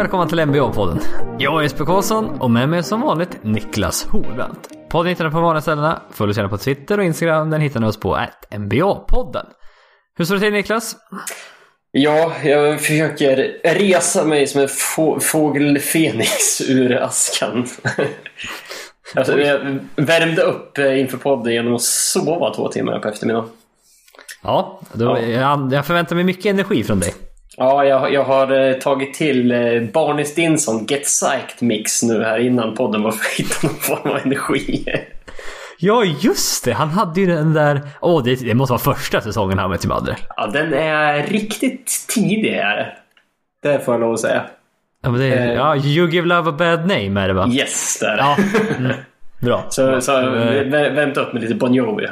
Välkomna till NBA-podden. Jag är Jesper Karlsson och med mig som vanligt Niklas Horbrandt. Podden hittar ni på vanliga ställena. Följ oss gärna på Twitter och Instagram. Den hittar ni oss på NBA-podden. Hur står det till Niklas? Ja, jag försöker resa mig som en få fågel Fenix ur askan. alltså, jag värmde upp inför podden genom att sova två timmar på eftermiddagen. Ja, då, ja. Jag, jag förväntar mig mycket energi från dig. Ja, jag, jag har eh, tagit till eh, Barney Stinson Get Psyched Mix nu här innan podden var för att hitta någon form av energi. Ja, just det! Han hade ju den där... Åh, oh, det, det, måste vara första säsongen här med Madre. Ja, den är riktigt tidig är det. får jag lov att säga. Ja, men det är, uh, ja, You Give Love a Bad Name är det va? Yes, det är det. Ja, mm, bra. Så, så vänta upp med lite Bon Jovi.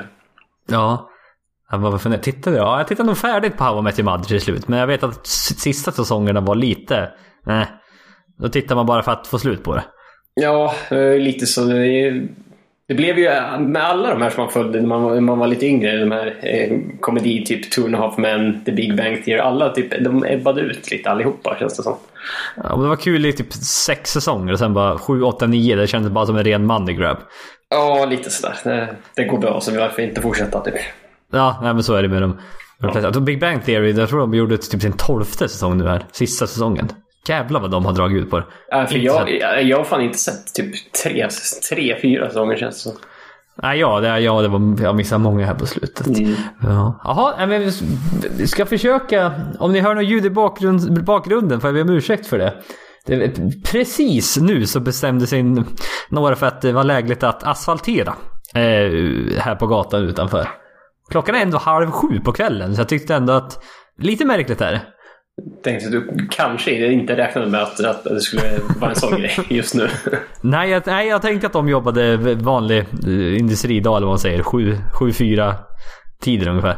Ja. Bara funderar, tittade jag? Ja, jag tittade nog färdigt på How I Met Your Mother till slut. Men jag vet att sista säsongerna var lite... Nej. Då tittar man bara för att få slut på det. Ja, lite så. Det blev ju med alla de här som man följde när man, man var lite yngre. De här eh, komedi, typ Two and a Half Men, The Big Bang Theory. Alla typ, de ebbade ut lite allihopa känns det som. Ja, det var kul i typ sex säsonger och sen bara sju, åtta, nio. Det kändes bara som en ren money grab. Ja, lite sådär. Det, det går bra så varför inte fortsätta typ. Ja, nej, men så är det med dem. Ja. Big Bang Theory, jag tror de gjorde typ sin tolfte säsong nu här. Sista säsongen. Jävlar vad de har dragit ut på det. Ja, för jag, jag, jag har fan inte sett typ tre, tre fyra säsonger känns det som. Nej, ja, det, ja, det var, jag missade många här på slutet. Mm. Ja. Jaha, men vi ska försöka. Om ni hör något ljud i bakgrund, bakgrunden får jag be om ursäkt för det. det. Precis nu så bestämde sig några för att det var lägligt att asfaltera. Eh, här på gatan utanför. Klockan är ändå halv sju på kvällen så jag tyckte ändå att lite märkligt är det. Tänkte att du kanske inte räknade med att, att det skulle vara en sån grej just nu. nej, jag, nej, jag tänkte att de jobbade vanlig eh, industridag eller vad man säger. 7-4 tider ungefär.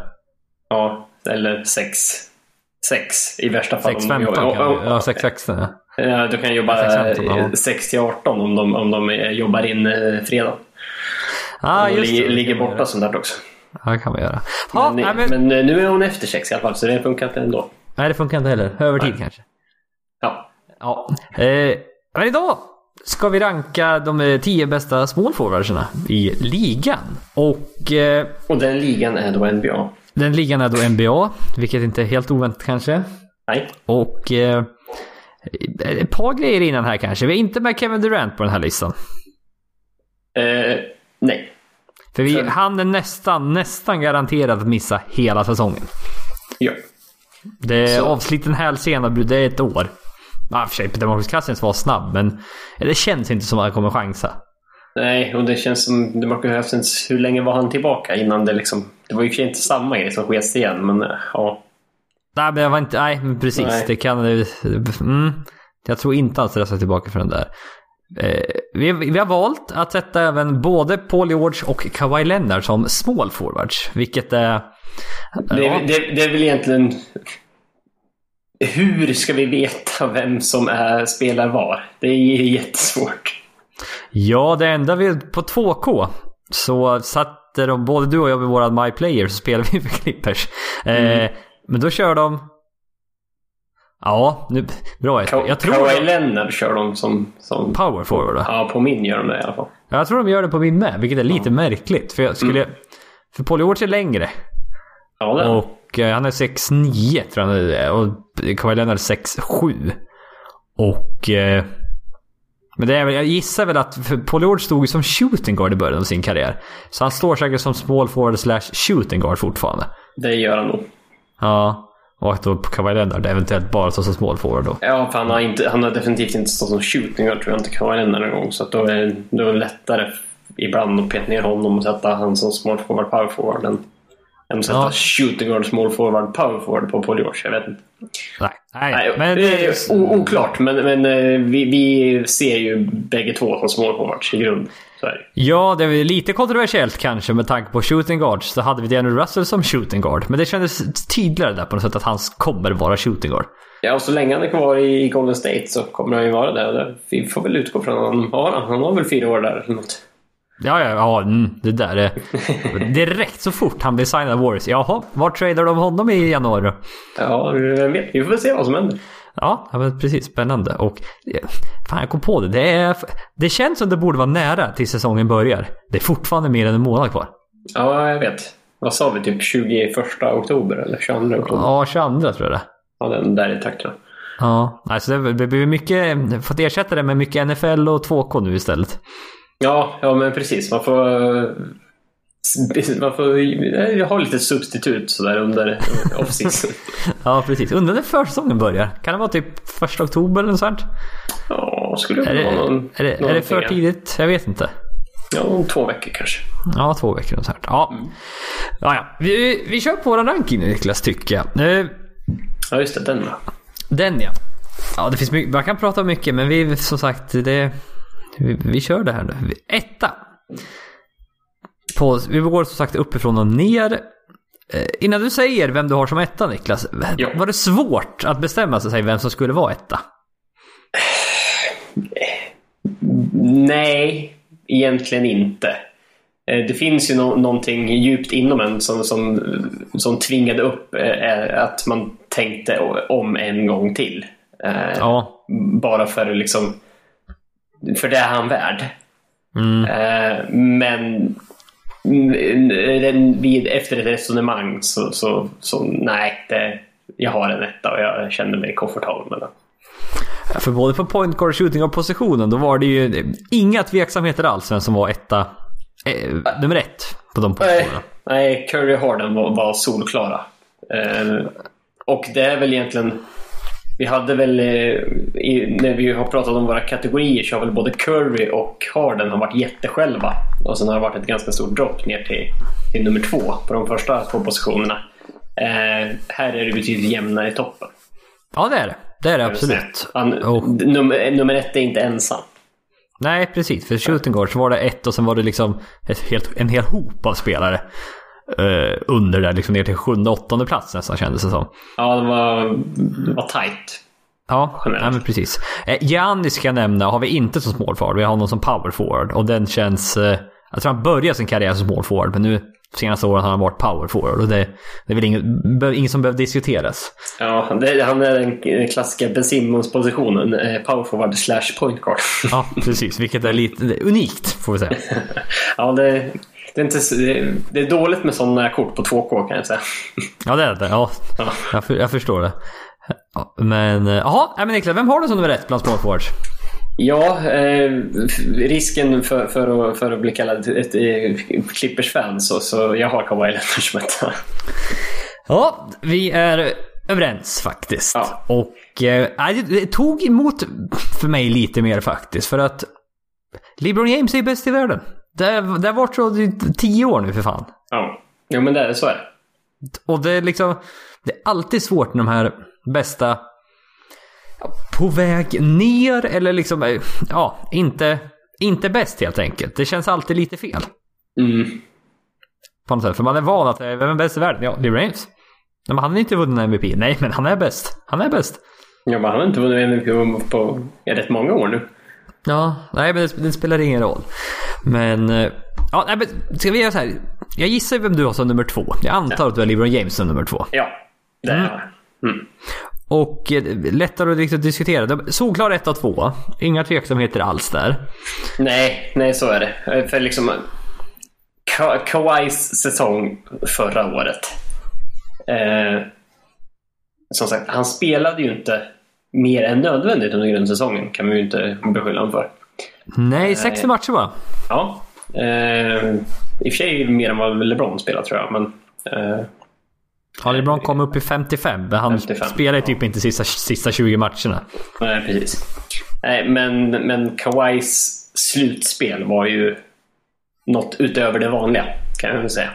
Ja, eller 6. 6 i värsta fall. 6-15 Ja, 6-16 ja. ja. Du kan jobba 6 18 om de, om de jobbar in eh, fredag. Ah, just de ligger borta sånt där också. Ja, det kan man göra. Ha, men, men... men, eh, nu är hon efter sex i alla fall, så det funkar inte ändå. Nej, det funkar inte heller. Övertid Nej. kanske. Ja. Ja. Eh, men idag ska vi ranka de eh, tio bästa smallforwardsarna i ligan. Och... Eh, och den ligan är då NBA? Den ligan är då NBA, vilket inte är helt oväntat kanske. Nej. Och... Eh, ett par grejer innan här kanske. Vi är inte med Kevin Durant på den här listan. Eh, nej. För vi, han är nästan, nästan garanterad att missa hela säsongen. Ja. Det är avsliten hälsena, det är ett år. Ja, för sig, Demarcus Cousins var snabb, men det känns inte som att han kommer chansa. Nej, och det känns som Demarcus Cousins, hur länge var han tillbaka innan det liksom... Det var ju inte samma grej som skedde igen, men ja. Nej, men jag var inte... Nej, men precis. Nej. Det kan... Mm, jag tror inte alls att jag är tillbaka för den där. Eh, vi, vi, har valt att sätta även både Paul George och Kawhi Leonard som small forwards. Vilket är... Det, ja. det, det, är väl egentligen... Hur ska vi veta vem som är, spelar var? Det är jättesvårt. Ja, det enda vi... På 2K så satte de, både du och jag med våran MyPlayer så spelar vi med Clippers. Eh, mm. Eh, men då kör de Ja, nu, bra Ka jag tror Kawhi Leonard kör de som, som... Power forward då? Ja, på min gör de det i alla fall. Jag tror de gör det på min med, vilket är lite ja. märkligt. För jag skulle... Mm. För Paul George är längre. Ja, det är Och eh, han är 6'9 tror jag han är. Och Kawhi Leonard är 6'7. Och... Eh, men det är väl, jag gissar väl att Paul George stod ju som shooting guard i början av sin karriär. Så han står säkert som small forward slash shooting guard fortfarande. Det gör han nog. Ja. Och att då Kawhi Leonard eventuellt bara står som small forward då. Ja, för han har, inte, han har definitivt inte stått som shooting guard tror jag inte Kawhi Leonard en gång. Så att då är det är lättare ibland att peta ner honom och sätta han som small forward power forward än, än att sätta ja. shooting guard small forward power forward på Paul George. Jag vet inte. Nej, nej, nej men... Det är oklart, men, men eh, vi, vi ser ju bägge två som small forwards i grund. Ja, det är lite kontroversiellt kanske med tanke på shooting guards. Så hade vi Daniel Russell som shooting guard. Men det kändes tydligare där på något sätt att han kommer vara shooting guard. Ja, och så länge han är kvar i Golden State så kommer han ju vara det. Vi får väl utgå från att han har, han har väl fyra år där eller något. Ja, ja, ja mm, det där är... Direkt så fort han blir signad av Warriors. Jaha, var tradar de honom i januari Ja, vem vet? Vi får väl se vad som händer. Ja, men precis. Spännande. Och fan, jag kom på det. Det, är, det känns som det borde vara nära till säsongen börjar. Det är fortfarande mer än en månad kvar. Ja, jag vet. Vad sa vi? Typ 21 oktober eller 22 oktober? Ja, 22 tror jag det Ja, den där i takterna. Ja, alltså det blir mycket... Fått ersätta det med mycket NFL och 2K nu istället. Ja, ja men precis. Man får... Man får ha lite substitut sådär under off-season. ja, precis. Undrar när försäsongen börjar. Kan det vara typ första oktober eller något sånt? Ja, skulle det är vara någon... Är det, är det för tidigt? Jag vet inte. Ja, om två veckor kanske. Ja, två veckor och sånt. Ja. Mm. ja, ja. Vi, vi kör på våran ranking nu Niklas, tycker jag. Ja, just det. Den då. Den ja. Ja, det finns mycket, man kan prata om mycket men vi som sagt, det, vi, vi kör det här nu. Etta. På, vi går som sagt uppifrån och ner. Eh, innan du säger vem du har som etta Niklas. Ja. Var det svårt att bestämma sig vem som skulle vara etta? Nej, egentligen inte. Eh, det finns ju no någonting djupt inom en som, som, som tvingade upp eh, att man tänkte om en gång till. Ja. Bara för liksom för det är han värd. Mm. Men vid, efter ett resonemang så, så, så nej, det, jag har en etta och jag känner mig komfortabel med den. För både på point guard shooting och positionen då var det ju inga tveksamheter alls vem som var etta, eh, nummer ett på de positionerna. Nej, Curry Harden var, var solklara. Eh, och det är väl egentligen vi hade väl, eh, i, när vi har pratat om våra kategorier så har väl både Curry och Harden har varit jättesjälva. Och sen har det varit ett ganska stort dropp ner till, till nummer två på de första två positionerna. Eh, här är det betydligt jämnare i toppen. Ja det är det. Det är det absolut. Han, och... nummer, nummer ett är inte ensam. Nej precis, för shooting guard så var det ett och sen var det liksom ett helt, en hel hop av spelare eh, under där, liksom ner till sjunde, åttonde plats nästan kändes det som. Ja, det var, det var tight. Ja, nej, men precis. Eh, Giannis ska jag nämna har vi inte som small forward. Vi har honom som power forward. Och den känns... Eh, jag tror han började sin karriär som small forward, men nu senaste åren har han varit power forward. Och det, det är väl inget, inget som behöver diskuteras. Ja, det, han är den klassiska Ben Simmons-positionen. Eh, power forward slash point guard. ja, precis. Vilket är lite unikt, får vi säga. ja, det det är, inte, det är dåligt med sådana kort på 2K kan jag säga. Ja det är det. Ja. ja. Jag, för, jag förstår det. Men eh, jaha, men Niklas, vem har du som nummer ett bland småforwards? Ja, eh, risken för, för, att, för att bli kallad ett, ett, ett Clippers-fan så, så jag har Kawhi Leonard som etta. Ja, vi är överens faktiskt. Ja. Och eh, det tog emot för mig lite mer faktiskt. För att LeBron James är bäst i världen. Det, har varit så i tio år nu för fan. Ja, jo men det är så är det. Och det är liksom, det är alltid svårt när de här bästa på väg ner eller liksom, eh, ja, inte, inte bäst helt enkelt. Det känns alltid lite fel. Mm. På något sätt, för man är van att, vem är bäst i världen? Ja, det är Rames. Men han har inte vunnit MVP. Nej, men han är bäst. Han är bäst. Ja, men han har inte vunnit MVP på rätt många år nu. Ja, nej men det, det spelar ingen roll. Men, eh, ja, nej, men ska vi göra så här. Jag gissar vem du har som nummer två. Jag antar ja. att du har LeBron James som nummer två. Ja, det är mm. mm. Och eh, lättare att diskutera. Solklar 1 och 2. Inga tveksamheter alls där. Nej, nej så är det. För liksom Ka Kawais säsong förra året. Eh, som sagt, han spelade ju inte mer än nödvändigt under grundsäsongen. Kan man ju inte beskylla honom för. Nej, 60 eh, matcher bara. Ja. Eh, I och för sig mer än vad LeBron spelar tror jag. Men, eh, ja, LeBron kom upp i 55. Men han 55, spelade typ ja. inte sista, sista 20 matcherna. Nej, precis. Nej, men, men Kawais slutspel var ju något utöver det vanliga. Kan jag väl säga.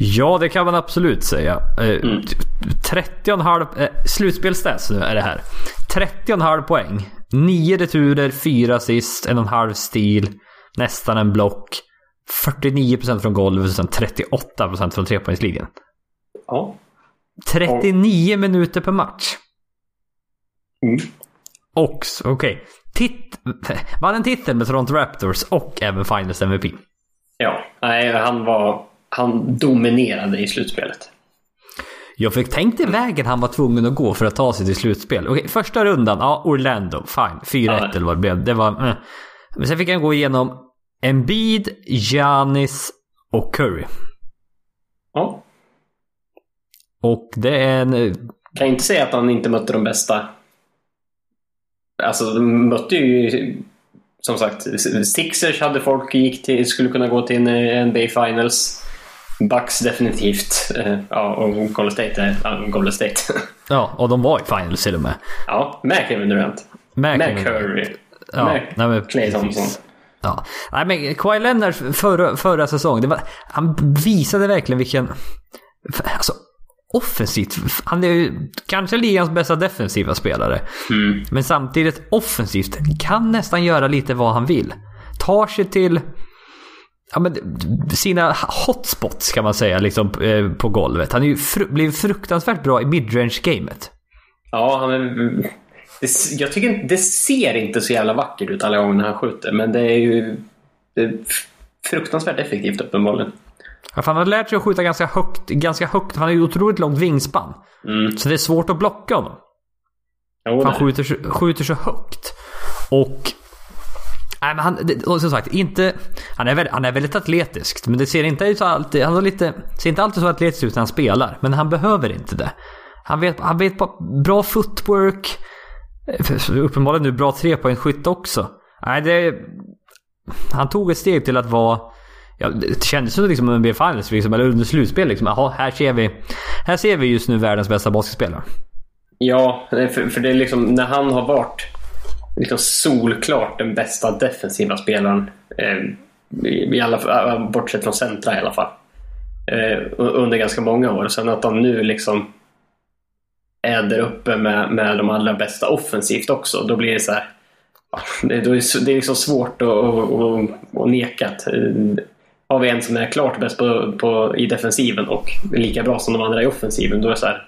Ja, det kan man absolut säga. Eh, mm. 30,5... Eh, slutspelsstats nu är det här. 30,5 poäng. 9 returer, 4 assist, 1,5 stil, nästan en block. 49% från golvet och sen 38% från trepoängslinjen. Ja. 39 och... minuter per match. Mm. Och, okej. Okay. Vann en titel med Toronto Raptors och även Finals MVP. Ja, nej, han var han dominerade i slutspelet. Jag fick tänkt i vägen han var tvungen att gå för att ta sig till slutspel. Okej, första rundan, ja, Orlando, fine. 4-1 Ja. eller vad det blev. Det var... Eh. Men sen fick han gå igenom Embiid, Giannis och Curry. Ja. Och det är en... eh, Kan inte säga att han inte mötte de bästa. Alltså, de mötte ju som sagt Sixers hade folk gick till, skulle kunna gå till en NBA Finals. Bucks definitivt. Eh, Ja, och Golden State. är- Ja, Golden State. Ja, och de var i finals till och med. Ja, med Kevin Durant. Med Med Curry. Ja, med nej, men Clay. Thompson. Ja. Nej men Kawhi Leonard förra, förra säsongen, var, han visade verkligen vilken... Alltså, offensivt. Han är ju kanske ligans bästa defensiva spelare. Mm. Men samtidigt offensivt kan nästan göra lite vad han vill. Tar sig till ja, men, sina hotspots kan man säga liksom, eh, på golvet. Han är ju fru- blivit fruktansvärt bra i midrange-gamet. Ja, han är... Det, jag tycker inte, det ser inte så jävla vackert ut alla gånger han skjuter, men det är ju det är fruktansvärt effektivt uppenbarligen. Ja, Han har lärt sig att skjuta ganska högt. Ganska högt. Han har ju otroligt långt vingspann. Mm. Så det är svårt att blocka honom. Jo, Han skjuter, skjuter så högt. Och... Nej, men han, och som sagt, inte... Han är, väldigt, han är väldigt atletisk. Men det ser inte ut så alltid... Han lite, ser inte alltid så atletisk ut när han spelar. Men han behöver inte det. Han vet, han vet bara bra footwork. Eh, uppenbarligen nu bra trepoängsskytt också. Nej, det... Han tog ett steg till att vara... Ja, det kändes som liksom en NBA Finals, liksom, eller under slutspel. Liksom. Jaha, här ser vi... Här ser vi just nu världens bästa basketspelare. Ja, för, för det är liksom när han har varit liksom solklart den bästa defensiva spelaren. Eh, i, alla, eh, bortsett från centra i alla fall. Eh, under ganska många år. Sen att han nu liksom är där uppe med, med de allra bästa offensivt också. Då blir det så här. Det, då är, det är liksom svårt att, att, att, neka. Eh, har vi en som är klart bäst på, på, i defensiven och lika bra som de andra i offensiven, då är så här.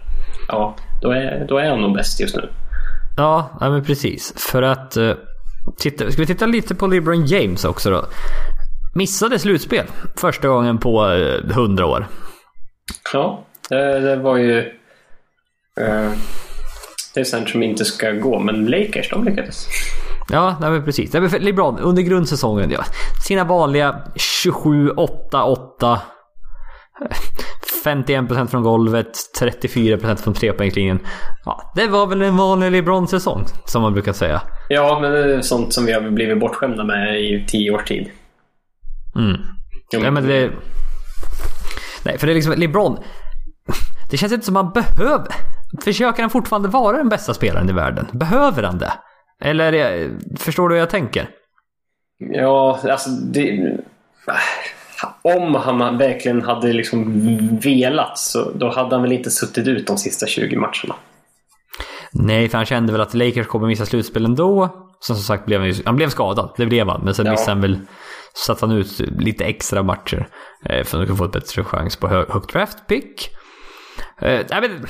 Ja, då är, då är han nog bäst just nu. Ja, ja men precis. För att... eh, titta, ska vi titta lite på LeBron James också då? Missade slutspel första gången på eh, 100 år. Ja, det, det var ju... eh, det är sånt som inte ska gå, men Lakers, de lyckades. Ja, nej, men precis. Nej, men LeBron under grundsäsongen, ja, sina vanliga 27, 8, 8. 51% från golvet, 34% från trepoängslinjen. Ja, det var väl en vanlig LeBron-säsong, som man brukar säga. Ja, men det är sånt som vi har blivit bortskämda med i tio års tid. Mm. Jo, Ja, men det... Nej, för det är liksom LeBron. Det känns inte som man behöver... Försöker han fortfarande vara den bästa spelaren i världen? Behöver han det? Eller eh, förstår du hur jag tänker? Ja, alltså det... Om han verkligen hade liksom velat så då hade han väl inte suttit ut de sista 20 matcherna. Nej, för han kände väl att Lakers kommer missa slutspel ändå. Sen som sagt blev han ju... Han blev skadad, det blev han. Men sen Ja. missade han väl... Satt han ut lite extra matcher. eh, För att kan få ett bättre chans på hö- högt draft pick. Eh, men,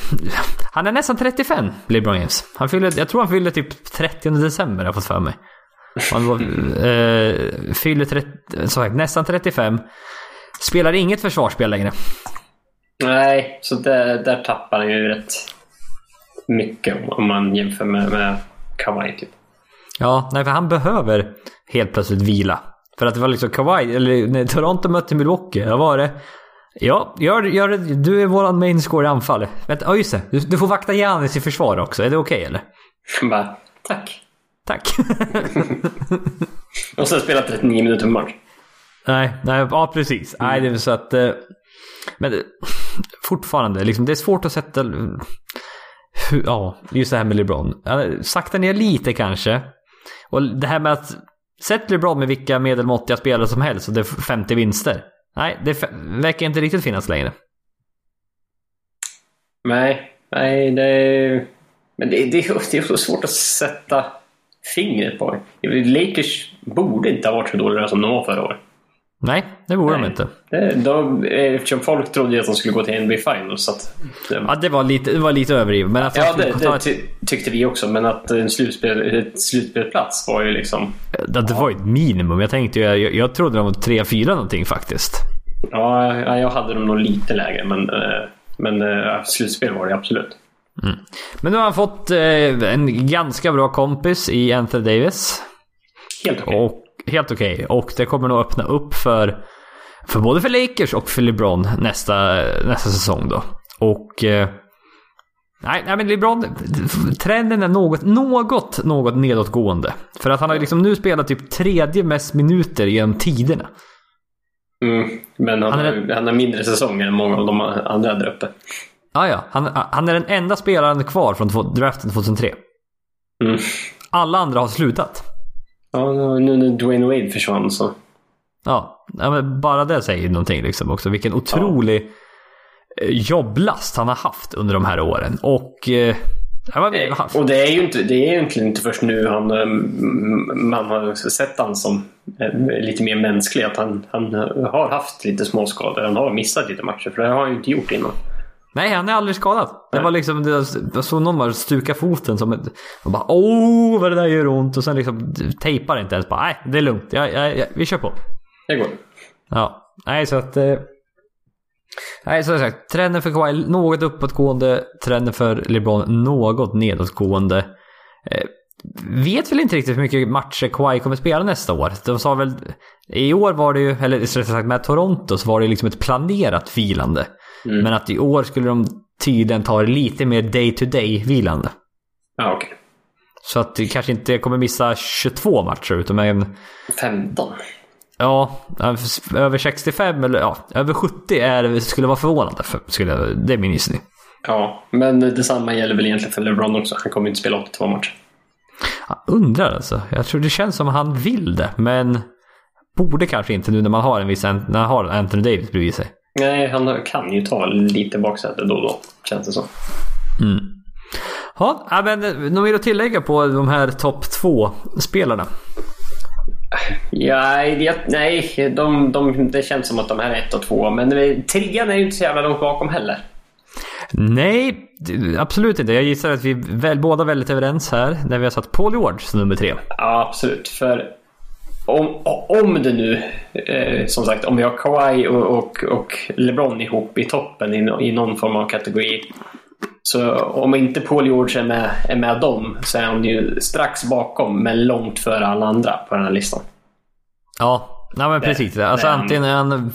han är nästan 35, LeBron James. Han fyller, jag tror han fyller typ 30 december, har jag fått för mig. Han var, eh, fyller 30, som sagt, nästan 35. Spelar inget försvarsspel längre. Nej, så där, där tappar han ju rätt mycket om- man jämför med, med Kawhi. Typ. Ja, nej, för han behöver helt plötsligt vila. För att det var liksom Kawhi, eller när Toronto mötte Milwaukee, vad var det? Ja, gör, gör det, du är våran main score i anfall. Vänta, ja just det. Du, du får vakta Giannis i försvar också. Är det okej eller? Bara, tack. Tack. Och sen spelat 39 minuter per match. nej, nej, ja precis. Nej, det är så att... eh, Men eh, fortfarande, liksom, det är svårt att sätta... Ja, just det här med LeBron. Sakta ner lite kanske. Och det här med att... Sätt LeBron med vilka medelmåttiga spelare som helst och det är 50 vinster. Nej, det verkar inte riktigt finnas längre. Nej, nej det är... Men det, det, är- det är så svårt att sätta fingret på. Lakers borde inte ha varit så dåliga som de var förra året. Nej, det borde de Nej. inte. Det, de, eftersom folk trodde att de skulle gå till NBA Finals. Så att, Ja, det var lite, det var lite överdrivet. Men att ja, de det, det ett, ty, tyckte vi också. Men att en slutspel, ett slutspelplats var ju liksom... det, det var ju ett minimum. Jag tänkte jag, jag trodde de var 3-4 någonting faktiskt. Ja, ja, jag hade dem nog lite lägre, men... eh, Men uh, slutspel var det absolut. Mm. Men nu har han fått uh, en ganska bra kompis i Anthony Davis. Helt okej. Okay. Helt okej. Okay. Och det kommer nog öppna upp för, för både för Lakers och för LeBron nästa, nästa säsong då. Och... Uh, Nej, nej men LeBron, trenden är något, något, något nedåtgående. För att han har liksom nu spelat typ tredje mest minuter genom tiderna. Mm, men han, han, är, han har mindre säsonger än många av de andra där uppe. Ah, ja, han, han är den enda spelaren kvar från draften 2003. Mm. Alla andra har slutat. Ja, nu när Dwayne Wade försvann så. Ja, men bara det säger någonting liksom också. Vilken otrolig... Ja Eh, jobblast han har haft under de här åren. Och... Eh, och det är ju inte, det är egentligen inte först nu han, eh, man har sett han som lite mer mänsklig. Att han, han har haft lite småskador. Han har missat lite matcher. För det har han ju inte gjort innan. Nej, han är aldrig skadad. Det var liksom, det, jag såg någon bara stuka foten som ett... Och bara åh vad det där gör ont. Och sen liksom tejpar inte ens. Bara nej, det är lugnt. Jag, jag, jag, vi kör på. Det går. Ja, nej så att... Nej, som sagt. Trenden för Kawhi något uppåtgående. Trenden för LeBron något nedåtgående. Eh, vet väl inte riktigt hur mycket matcher Kawhi kommer spela nästa år. De sa väl... I år var det ju, eller rättare sagt med Toronto så var det liksom ett planerat vilande. Mm. Men att i år skulle de tydligen ta det lite mer day to day vilande. Ja, okej. Okay. Så att det kanske inte kommer missa 22 matcher utan en... 15. Ja, över 65 eller ja, över 70 är, skulle vara förvånande. För, skulle, det är min gissning. Ja, men detsamma gäller väl egentligen för LeBron också. Han kommer inte spela 82 matcher. Jag undrar alltså. Jag tror det känns som han vill det, men borde kanske inte nu när man har en viss när man har Anthony Davis bredvid sig. Nej, han kan ju ta lite baksäte då och då, känns det som. Mm. Ja, men något mer att tillägga på de här topp två spelarna? Ja, det, nej, de, de, det känns som att de här är ett och två. Men trean är ju inte så jävla långt bakom heller. Nej, absolut inte. Jag gissar att vi är väl, båda väldigt överens här när vi har satt Paul George som nummer tre. Ja, absolut. För om, om det nu, eh, som sagt, om vi har Kawhi och, och, och LeBron ihop i toppen i, i någon form av kategori så om inte Paul George är med, är med dem så är han ju strax bakom men långt före alla andra på den här listan. Ja, nej men precis. Det, alltså den... antingen han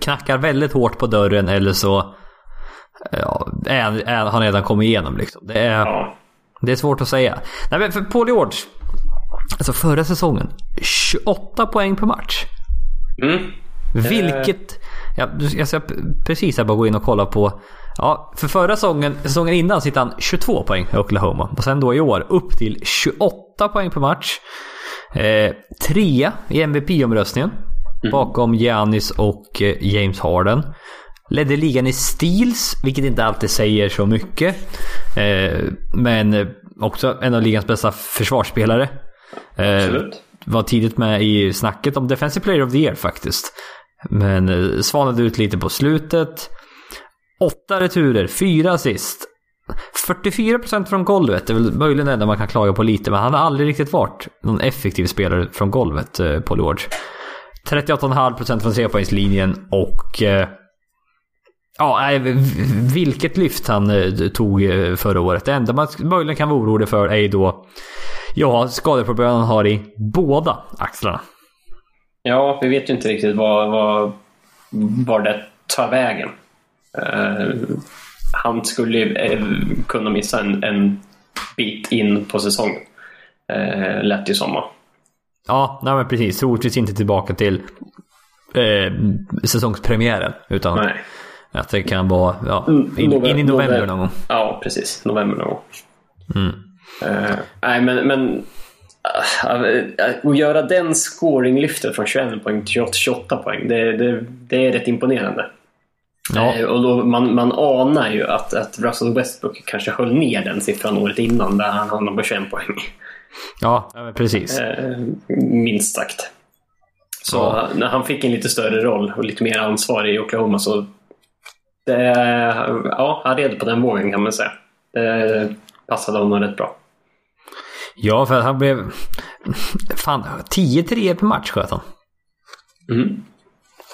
knackar väldigt hårt på dörren eller så ja, är, är, han redan kommit igenom liksom. Det är, ja. det är svårt att säga. Nej men för Paul George. Alltså förra säsongen. 28 poäng per match. Mm. Vilket... Ja, jag ska precis här bara gå in och kolla på Ja, för förra säsongen, säsongen innan sitter han 22 poäng i Oklahoma. Och sen då i år upp till 28 poäng per match. Eh, trea i MVP-omröstningen. Mm. Bakom Giannis och eh, James Harden. Ledde ligan i steals, vilket inte alltid säger så mycket. Eh, men också en av ligans bästa försvarsspelare. Eh, var tidigt med i snacket om Defensive Player of the Year faktiskt. Men eh, svanade ut lite på slutet. Åtta returer, fyra assist. 44% från golvet är väl möjligen det enda man kan klaga på lite, men han har aldrig riktigt varit någon effektiv spelare från golvet, eh, Paul George. 38,5% från trepoängslinjen och... Eh, ja, vilket lyft han eh, tog eh, förra året. Det enda man möjligen kan vara orolig för är ju då... Ja, skadeproblemen han har i båda axlarna. Ja, vi vet ju inte riktigt vad, vad, var det tar vägen. Eh, han skulle eh, kunna missa en, en bit in på säsongen. Uh, lätt i sommar. Ja, nej men precis. Troligtvis inte tillbaka till eh, säsongspremiären. Utan nej. Att det kan vara ja, mm, in, in, i november någon gång. Ja, precis. November någon gång. Mm. Uh, nej, men, men uh, att göra den scoringlyftet från 21 poäng till 28 poäng, det, det, det är rätt imponerande. Ja. Eh, och då man, man anar ju att, att Russell Westbrook kanske höll ner den siffran året innan där han hamnade på 21 poäng. Ja, precis. Eh, minst sagt. Så ja. när han fick en lite större roll och lite mer ansvar i Oklahoma så det, ja, han red på den vågen kan man säga. Det passade honom rätt bra. Ja, för han blev... Fan, 10-3 per match sköt han. Mm.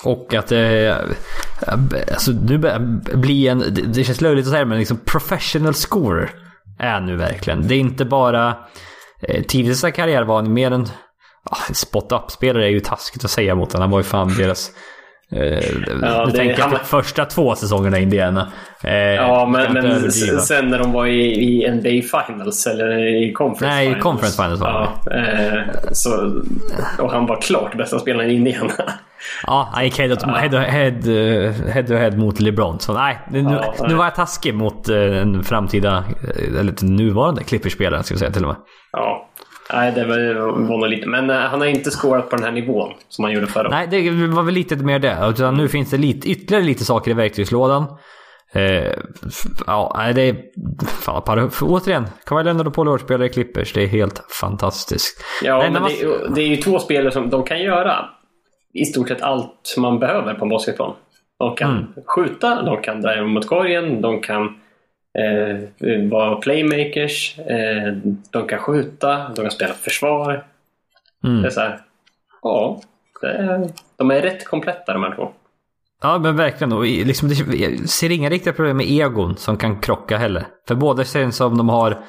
Och att det... Alltså nu blir en... Det känns löjligt att säga men liksom professional scorer är nu verkligen. Det är inte bara... Eh, tidigare karriär var han mer en... Ah, spot-up-spelare är ju taskigt att säga mot honom. Han var ju fan deras Eh, ja, nu tänker jag på första två säsongerna i Indiana. Eh, ja, men, men sen när de var i, i NBA Finals eller i Conference Nej, Finals. Conference Finals var ja, eh, så, Och han var klart bästa spelaren i Indiana. Ja, han gick head, ja. head, head, head, to head mot LeBron. Så nej, nu, ja, nu var jag taskig mot eh, en framtida, eller nuvarande Clippers-spelare ska jag säga till och med. Ja, Nej, det var, var nog lite. Men uh, han har inte skårat på den här nivån som han gjorde förra Nej, det var väl lite mer det. Utan nu finns det lite, ytterligare lite saker i verktygslådan. Uh, ja, det är... Fan, para, för, återigen, Kawhi Leonard och Paul George spelar i Clippers. Det är helt fantastiskt. Ja, men, men det, det, är ju två spelare som de kan göra i stort sett allt man behöver på en basketboll. De kan mm. skjuta, de kan driva mot korgen, de kan eh, vara playmakers. Eh, de kan skjuta, de kan spela försvar. Mm. Det är så här, ja, är, de är rätt kompletta de här två. Ja men verkligen. Och liksom, jag ser inga riktiga problem med egon som kan krocka heller. För båda känns som de har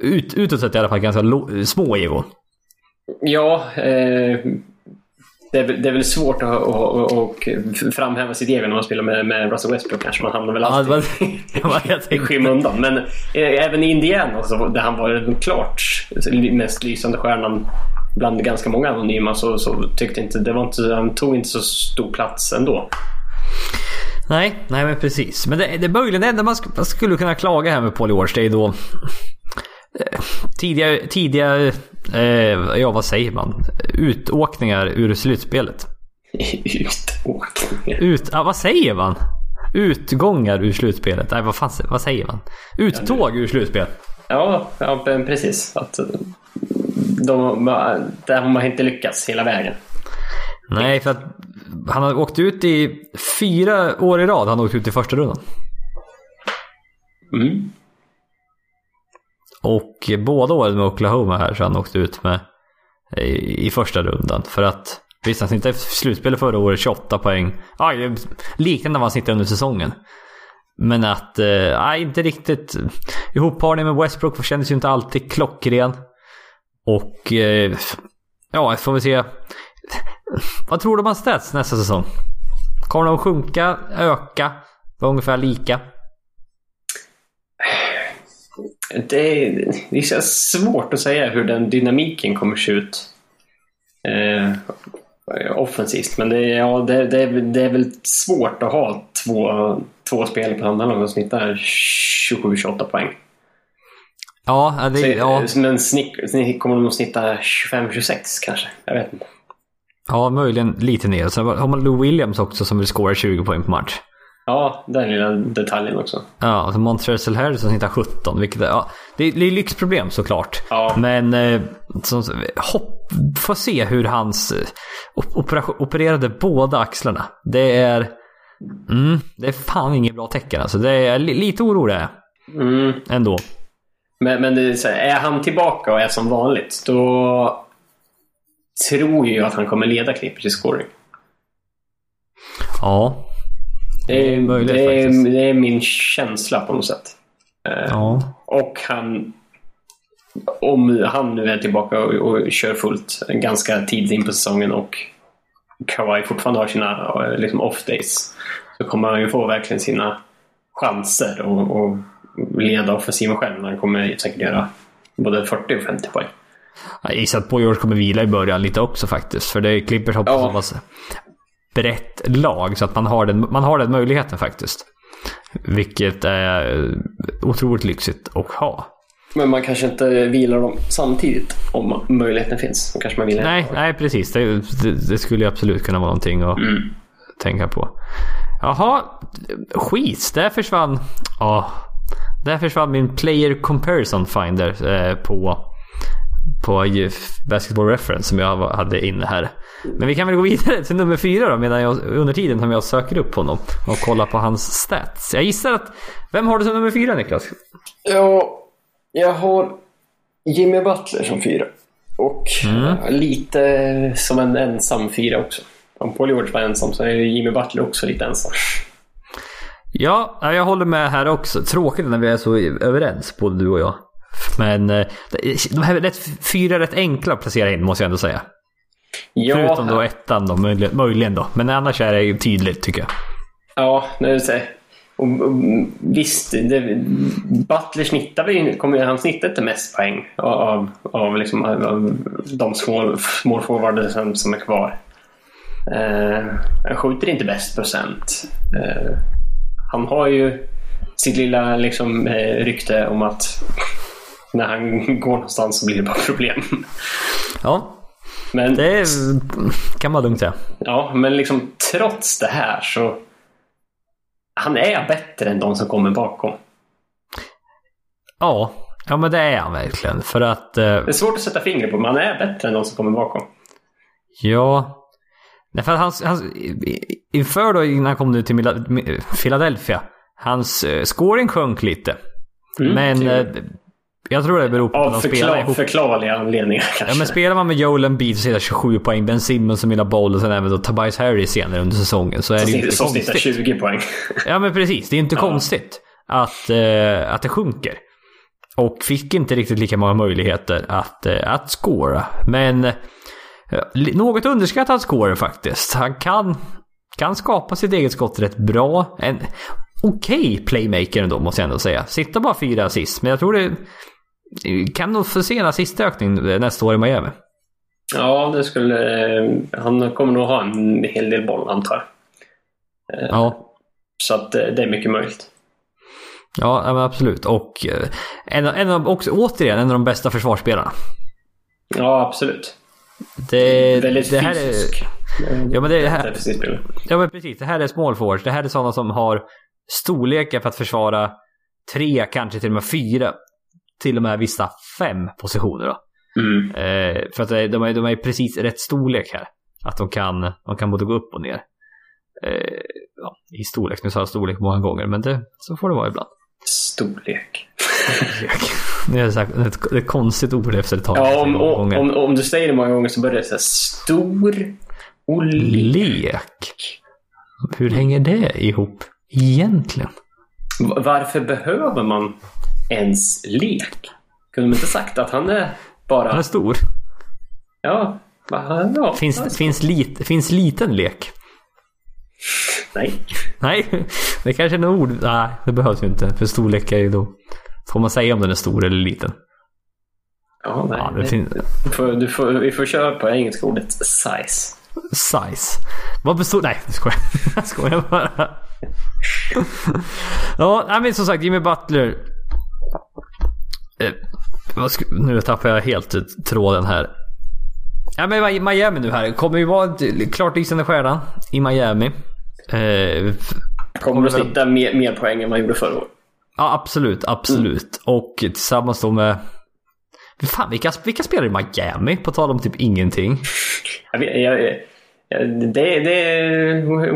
ut, utåt sett i alla fall ganska små egon. Ja, eh, det är, det är väl svårt att, att, att, framhäva sitt egen när man spelar med, med Russell Westbrook kanske. Man hamnar väl alltid ja, i skymundan. Men eh, även i Indiana, så, där han var den klart mest lysande stjärnan bland ganska många anonyma så, så tyckte inte, det var inte, han tog inte så stor plats ändå. Nej, nej men precis. Men det, det är möjligen det enda man, sk man skulle kunna klaga här med Paul George det är då tidiga, tidiga eh, ja vad säger man? Utåkningar ur slutspelet. Utåkningar? Ut, ja, vad säger man? Utgångar ur slutspelet. Nej, vad, fan, vad säger man? Uttåg ur slutspelet. Ja, ja precis. Att de, där har man inte lyckats hela vägen. Nej, för att han har åkt ut i fyra år i rad. Han har åkt ut i första rundan. Mm. Och båda åren med Oklahoma här så han åkte ut med i, i första rundan. För att visst, han snittade slutspelet förra året 28 poäng. Ja, liknande vad han snittade under säsongen. Men att, eh, inte riktigt. Ihopparningen med Westbrook kändes ju inte alltid klockren. Och, eh, ja, får vi se. Vad tror du om hans stats nästa säsong? Kommer de sjunka, öka, vara ungefär lika? Det, det känns svårt att säga hur den dynamiken kommer se ut eh, offensivt. Men det, ja, det, det, det, är väl svårt att ha två, två spel på andra lag och snitta 27-28 poäng. Ja, det, Så, ja. Men snick, kommer de att snitta 25-26 kanske? Jag vet inte. Ja, möjligen lite ner. Sen har man Lou Williams också som vill skåra 20 poäng på match. Ja, den lilla detaljen också. Ja, alltså Montrezl Harrison hittar 17. Vilket är, ja, det är, det är lyxproblem såklart. Ja. Men eh, som, hopp, får se hur hans eh, operation, opererade båda axlarna. Det är... Mm, det är fan inget bra tecken alltså. Det är lite oro det mm. Ändå. Men, men är, här, är han tillbaka och är som vanligt då tror jag att han kommer leda Clippers i scoring. Ja, det är, möjligt, det, är, det är min känsla på något sätt. Eh, ja. Och han... Om han nu är tillbaka och, och kör fullt ganska tidigt in på säsongen och Kawhi fortfarande har sina eh, liksom off-days så kommer han ju få verkligen sina chanser och, och leda offensiven själv. Han kommer säkert göra både 40 och 50 poäng. Jag gissar att Paul George kommer vila i början lite också faktiskt. För det är Clippers hoppas ja. Brett lag så att man har den, man har den möjligheten faktiskt. Vilket är otroligt lyxigt att ha. Men man kanske inte vilar dem samtidigt om möjligheten finns. Då kanske man vilar nej, nej, precis. Det, det, det, skulle absolut kunna vara någonting att mm. tänka på. Jaha, skit. Där försvann... Oh, där försvann min player comparison finder eh, på på Basketball Reference som jag hade inne här. Men vi kan väl gå vidare till nummer fyra då medan jag, under tiden som jag söker upp honom och kollar på hans stats. Jag gissar att... Vem har du som nummer fyra Niklas? Ja, jag har Jimmy Butler som fyra. Och mm. lite som en ensam fyra också. om Paul George var ensam så är Jimmy Butler också lite ensam. Ja, jag håller med här också. Tråkigt när vi är så överens, både du och jag. Men eh, de här är rätt, fyra rätt enkla att placera in, måste jag ändå säga. Ja, Förutom då ettan då, möjligen, möjligen då. Men annars är det ju tydligt tycker jag. Ja, nu säger och, och, visst, det, Butler snittar väl, kommer, han snittar inte mest poäng av, av, liksom, av de små, små forwarder som är kvar. Eh, han skjuter inte bäst procent. Eh, han har ju sitt lilla liksom, eh, rykte om att när han går någonstans så blir det bara problem. Ja, men, det kan man lugnt säga. Ja, men liksom trots det här så han är bättre än de som kommer bakom. Ja, ja men det är han verkligen. För att... Eh... Det är svårt att sätta fingret på, men han är bättre än de som kommer bakom. Ja. Nej, för att hans, hans, inför då innan han kom nu till Philadelphia. Hans uh, scoring sjönk lite. Mm, men jag tror det beror på att de spelar ihop. förklarliga anledningar kanske. Ja men spelar man med Joel Embiid så 27 poäng, Ben Simmons och Milla Bowl och sen även då Tobias Harris senare under säsongen så är så det ju inte som konstigt. 20 poäng. ja men precis, det är inte ja. konstigt att, uh, att det sjunker. Och fick inte riktigt lika många möjligheter att, uh, att scora. Men uh, något underskattad scorer faktiskt. Han kan, kan skapa sitt eget skott rätt bra. En okej okay playmaker ändå måste jag ändå säga. Sitter bara fyra assist, men jag tror det kan nog få se en assistökning nästa år i Miami. Ja, det skulle... Eh, han kommer nog ha en hel del boll antar jag. Eh, ja. Så att eh, det är mycket möjligt. Ja, absolut. Och en, en av, också, återigen en av de bästa försvarsspelarna. Ja, absolut. Det, Väldigt det här fysisk. Är, ja, men det här, ja, men precis. Det här är small forwards. Det här är sådana som har storlekar för att försvara tre, kanske till och med fyra till och med vissa fem positioner. Då. Mm. Eh, för att de är, de är precis rätt storlek här. Att de kan, de kan både gå upp och ner. Eh, ja, I storlek, nu sa jag storlek många gånger, men det, så får det vara ibland. Storlek. det är ett, konstigt ord efter ett tag. Ja, om, om, om, om, du säger det många gånger så börjar det säga stor och lek. lek. Hur hänger det ihop egentligen? Varför behöver man ens lek. Kunde de inte sagt att han är bara... Han är stor. Ja. ja finns, finns, lit, finns liten lek? Nej. Nej, det kanske är något ord. Nej, det behövs ju inte. För storlek är ju då... Får man säga om den är stor eller liten? Ja, nej. Ja, det finns... du får, du får, vi får köra på engelska ordet size. Size. Vad består... Nej, jag skojar. Jag skojar bara. ja, men som sagt Jimmy Butler. Eh, nu tappar jag helt tråden här. Ja men Miami nu här. Kommer ju vara klart lysande stjärna i Miami. Eh, kommer du snitta mer, mer poäng än man gjorde förra året? Ja absolut, absolut. Mm. Och tillsammans då med... Fan, vilka, vilka spelar i Miami? På tal om typ ingenting. Jag, jag, jag, det, det,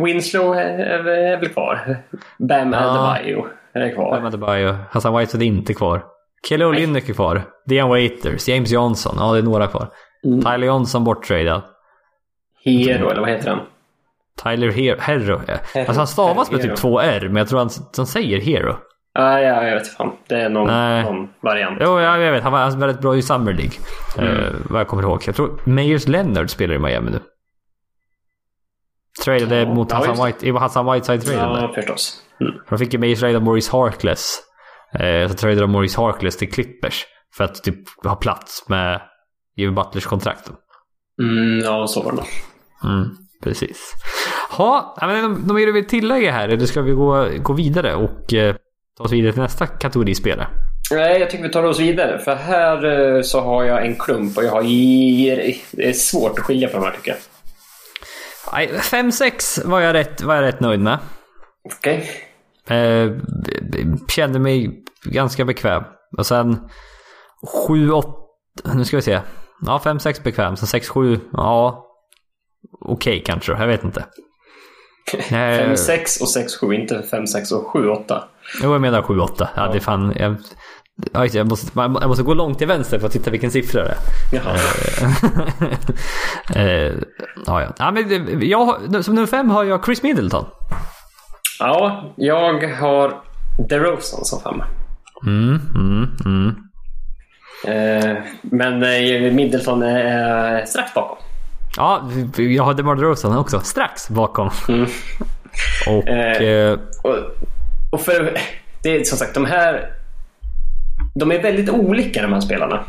Winslow är, är väl kvar. Bam ja. Adebayo är kvar. Bam Adebayo. Hassan White är inte kvar. Kelly Olynyk är kvar. Dion Waiters, James Johnson. Ja, det är några kvar. Mm. Tyler Johnson borttradad. Hero, eller vad heter han? Tyler Hero. Hero. Alltså han stavas med typ två R, men jag tror han, han säger Hero. Ah, ja, jag vet fan. Det är någon, någon variant. Jo, ja, jag vet. Han var väldigt bra i Summer League. Mm. Uh, vad jag kommer ihåg. Jag tror Meyers Leonard spelar i Miami nu. Tradade ja, mot Hassan White, i Hassan Whiteside-traden. Ja, förstås. Mm. För de fick ju Meyers trada Maurice Harkless. Eh, så tradade de Maurice Harkless till Clippers. För att typ ha plats med Jimmy Butlers kontrakt. Mm, ja, så var det mm, Precis. Ha, men de, är det tillägga här? Eller ska vi gå, gå vidare och eh, ta oss vidare till nästa kategori spelare? Nej, jag tycker vi tar oss vidare. För här eh, så har jag en klump och jag har det är svårt att skilja på de här tycker jag. 5-6 var, jag rätt, var jag rätt nöjd med. Okej. Okay. Eh, kände mig ganska bekväm. Och sen 7, 8, nu ska vi se. Ja, 5, 6 bekväm. Sen 6, 7, ja. Okej okay, kanske, jag vet inte. 5, 6 och 6, 7, inte 5, 6 och 7, 8. Jo, jag menar 7, 8. Ja, det är fan... Jag, jag, måste, jag måste gå långt till vänster för att titta vilken siffra det är. Jaha. Eh, ja, ja. ja men jag, som nummer fem har jag Chris Middleton. Ja, jag har DeRozan som femma. Mm, mm, mm. Eh, men eh, Middleton är strax bakom. Ja, jag har DeMar DeRozan också strax bakom. Mm. och, eh, och, och för det är som sagt de här de är väldigt olika de här spelarna.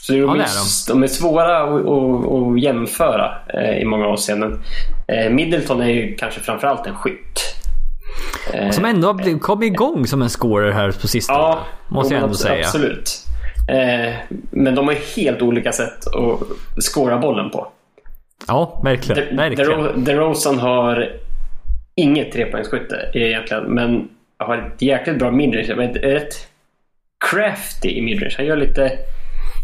Så de, ja, är, de. de är svåra att, att, att jämföra eh, i många avseenden. Eh, Middleton är ju kanske framförallt en skytt. Eh, som ändå har kommit igång som en scorer här på sistone. Ja, måste jag ändå säga. Absolut. Eh, men de har helt olika sätt att scora bollen på. Ja, verkligen. verkligen. DeRozan har inget trepoängsskytte egentligen, men har ett jäkligt bra midrange. Rätt crafty i midrange. Han gör lite...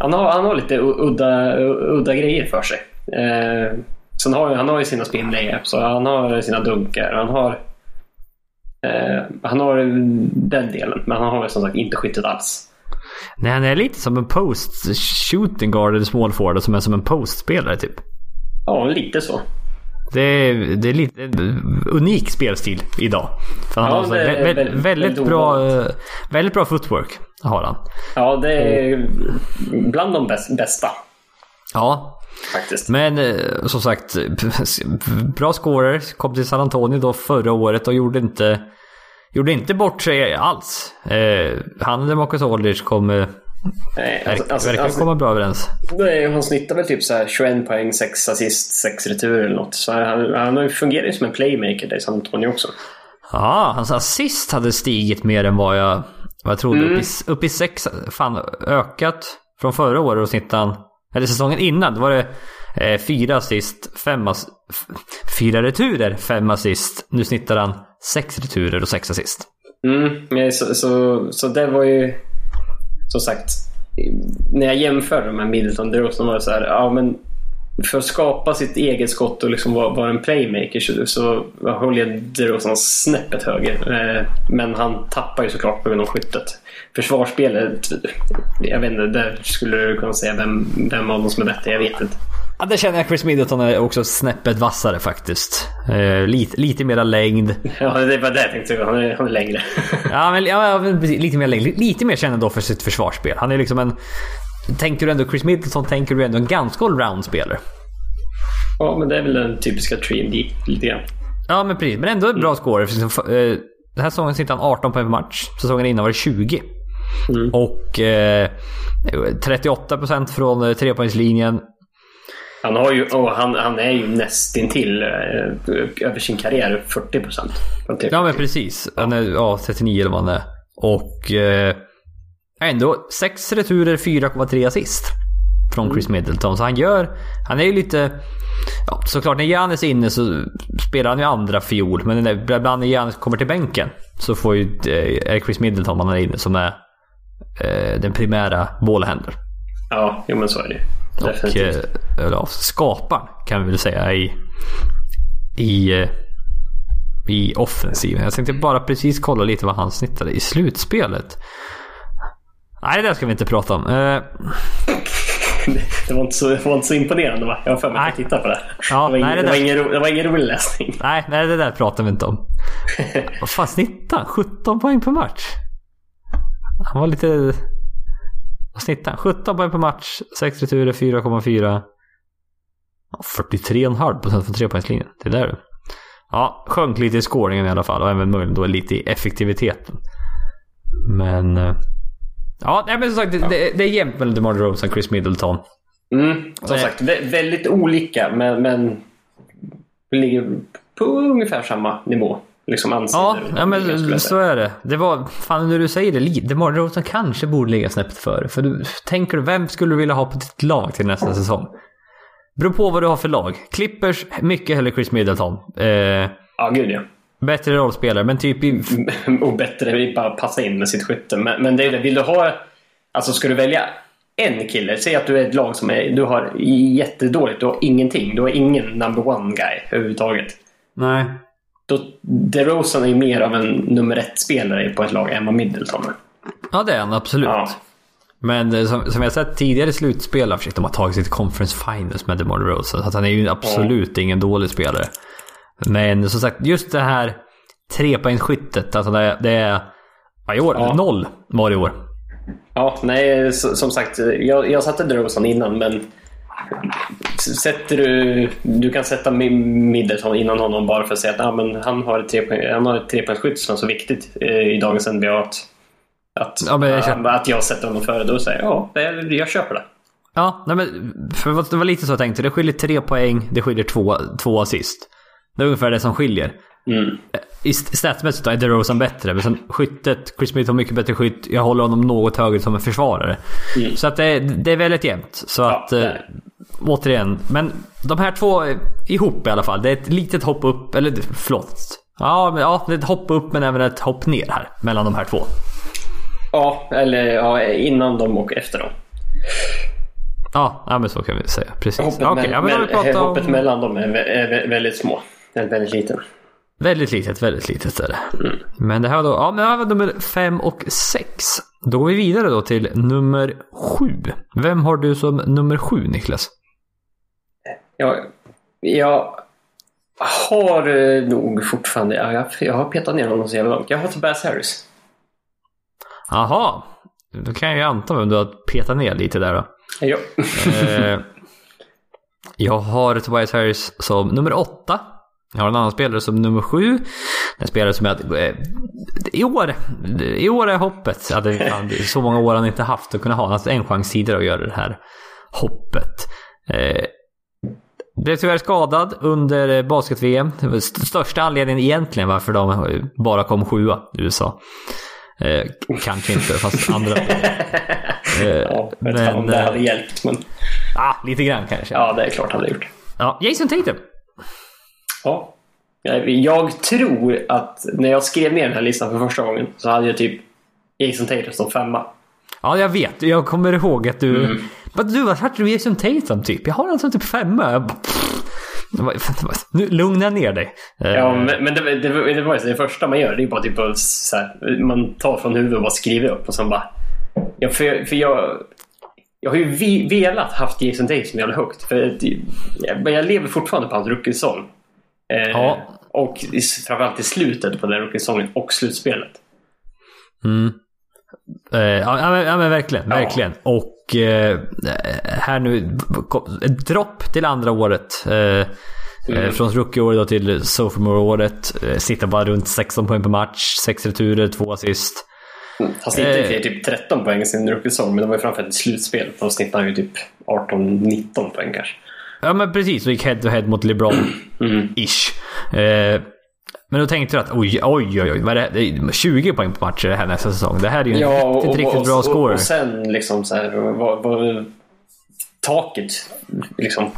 Han har, han har lite udda, udda grejer för sig. Eh, sen har, han har ju sina spin layups och han har sina dunkar. Han har, eh, han har den delen, men han har som sagt inte skyttet alls. Nej, han är lite som en post shooting guard eller small forward som är som en postspelare typ. Ja, lite så. Det är, det är lite unik spelstil idag. För han ja, har vä väldigt, väldigt, väldigt bra, väldigt bra footwork. Har han. Ja, det är bland de bästa. Ja. Faktiskt. Men eh, som sagt, bra scorer. Kom till San Antonio då förra året och gjorde inte, gjorde inte bort sig alls. Eh, han och Demarcus Aldridge kom Nej, alltså, alltså, verkar alltså, komma bra överens. Nej, han snittar väl typ så här 21 poäng, 6 assist, 6 returer eller något. Så han, han fungerar ju som en playmaker där i San Antonio också. Ja, hans assist hade stigit mer än vad jag, vad trodde. Mm. Upp, i, upp i sex, fan ökat från förra året och snittade eller säsongen innan, då var det eh, fyra assist, fem ass, fyra returer, fem assist. Nu snittar han sex returer och sex assist. Mm, så, så, så det var ju som sagt, när jag jämför här Middleton DeRozan var det så här, ja men för att skapa sitt eget skott och liksom vara, vara en playmaker så, så håller jag DeRozan snäppet högre. Eh, men han tappar ju såklart på grund av skyttet. Försvarsspelet, jag vet inte, där skulle du kunna säga vem, vem av dem som är bättre, jag vet inte. Ja, det känner jag Chris Middleton är också snäppet vassare faktiskt. Eh, lite, lite mera längd. Ja, det var det jag tänkte. Han är, han är längre. ja, men ja, lite mer längd. Lite mer känd då för sitt försvarsspel. Han är liksom en... Tänker du ändå Chris Middleton tänker du ändå en ganska allround-spelare. Ja, men det är väl den typiska 3D lite grann. Ja, men precis. Men ändå en bra score. Eh, den här säsongen sitter han 18 poäng per match. Säsongen innan var det 20. Mm. Och eh, 38% från eh, trepoängslinjen. Han, har ju, oh, han, han är ju nästintill eh, över sin karriär 40 procent. Ja men precis. Han är ja, 39 eller vad han är. Och eh, ändå 6 returer, 4,3 assist. Från Chris mm. Middleton. Så han gör... Han är ju lite... Ja, såklart när Giannis är inne så spelar han ju andra fiol. Men ibland när Giannis kommer till bänken så får ju, eh, är Chris Middleton man är inne som är eh, den primära bollhänder. Ja, jo men så är det och eller, skaparen kan vi väl säga i, i, eh, i offensiven. Jag tänkte bara precis kolla lite vad han snittade i slutspelet. Nej, det där ska vi inte prata om. Uh, det, var inte så, det var inte så imponerande va? Jag har för mig att titta på det. Ja, det, var ingen, nej, det, det, var ingen, det var ingen rolig läsning. Nej, nej, det där pratar vi inte om. vad fan snittade han? 17 poäng per match? Han var lite... Vad snittar han? 17 poäng per match, 6 returer, 4,4. 43,5 procent från trepoängslinjen. Det är där du. Ja, sjönk lite i scoringen i alla fall och även möjligen då lite i effektiviteten. Men... Ja, nej, men som sagt, det, det, det är jämnt mellan DeMar DeRozan och Chris Middleton. Mm, som sagt, väldigt olika men, men ligger på ungefär samma nivå liksom. Ja, ja men så är det. Det var, fan när du säger det, DeMar DeRozan kanske borde ligga snäppet före. För du, tänker du, vem skulle du vilja ha på ditt lag till nästa säsong? Beror på vad du har för lag. Clippers, mycket hellre Chris Middleton. Eh, ja, gud ja. Bättre rollspelare, men typ... I... Och bättre, bara passa in med sitt skytte. Men, men det är det, vill du ha... Alltså ska du välja en kille, säg att du är ett lag som är, du har jättedåligt, du har ingenting. Du har ingen number one guy överhuvudtaget. Nej. Då, DeRozan är ju mer av en nummer ett-spelare på ett lag än vad Middleton är. Ja, det är han absolut. Ja. Men eh, som, som jag sett tidigare slutspel, försökt de har tagit till Conference Finals med DeMar DeRozan. Så att han är ju absolut mm. ingen dålig spelare. Men som sagt, just det här trepoängsskyttet. Alltså det, det är... Vad i år? Ja. Noll var det i år. Ja, nej, som sagt. Jag, jag satte DeRozan innan, men Sätter du, du kan sätta Middleton innan honom bara för att säga att ah, men han har ett trepoängsskytt som är så viktigt eh, i dagens NBA att, att, ja, jag känner... att jag sätter honom före. Då säger jag ja, jag köper det. Ja, nej men, för det var lite så jag tänkte. Det skiljer tre poäng, det skiljer två, två assist. Det är ungefär det som skiljer. Mm. I statsmässigt är DeRozan bättre, men sen skyttet, Chris Smith har mycket bättre skytt. Jag håller honom något högre som en försvarare. Mm. Så att det, det, är väldigt jämnt. Så ja, att, äh, återigen. Men de här två ihop i alla fall. Det är ett litet hopp upp, eller förlåt. Ja, men, ja, det är ett hopp upp men även ett hopp ner här. Mellan de här två. Ja, eller ja, innan dem och efter dem. Ja, ja men så kan vi säga. Precis. Hoppet, okay, me ja, men hoppet om... mellan dem är, är väldigt små. Är väldigt liten. Väldigt litet, väldigt litet är det. Mm. Men det här var då, ja men det här var nummer 5 och 6. Då går vi vidare då till nummer 7. Vem har du som nummer 7 Niklas? Ja, jag har eh, nog fortfarande, ja, jag, jag har petat ner honom så jävla långt. Jag har Tobias Harris. Jaha. Då kan jag ju anta vem du har petat ner lite där då. Ja. eh, jag har Tobias Harris som nummer 8. Jag har en annan spelare som nummer sju. En spelare som jag... Eh, I år, i år är hoppet. Ja, det, är så många år han inte haft att kunna ha. Han har en chans tidigare att göra det här hoppet. Eh, blev tyvärr skadad under basket-VM. Största anledningen egentligen varför de bara kom sjua USA. Eh, kanske inte, fast andra. eh, ja, men, om det hade eh, hjälpt. Men... Ah, lite grann kanske. Ja, det är klart han hade gjort. Ja, Jason Tatum. Ja. Jag tror att när jag skrev ner den här listan för första gången så hade jag typ Jason Tatum som femma. Ja, jag vet. Jag kommer ihåg att du... Mm. Men du, vad hade du Jason Tatum typ? Jag har den som typ femma. Nu lugna ner dig. Ja, eh. men, men det, det, det, var ju det första man gör. Det är bara typ så här, man tar från huvudet och bara skriver upp och sen bara... Ja, för, för jag, jag har ju velat haft Jason Tatum jävla högt. För jag, jag lever fortfarande på hans rookie-säsong. Eh, ja. Och framförallt i slutet på den rookie-säsongen och slutspelet. Mm. Eh, ja, men, ja, men verkligen. Ja. verkligen. Och eh, här nu, ett dropp till andra året. Eh, eh mm. Från rookie-året till sophomore-året. Eh, sitter bara runt 16 poäng per match, 6 returer, 2 assist. Han snittade eh, typ 13 poäng i sin rookie-säsong, men det var ju framförallt i slutspel. Då snittade han ju typ 18-19 poäng kanske. Ja men precis, och gick head to head mot LeBron-ish. Mm. Eh, men då tänkte du att oj, oj, oj, oj vad är det? det är 20 poäng på matcher det här nästa säsong. Det här är ju en ja, riktigt, och, riktigt bra score. Och, och sen liksom så här, vad, vad, taket liksom.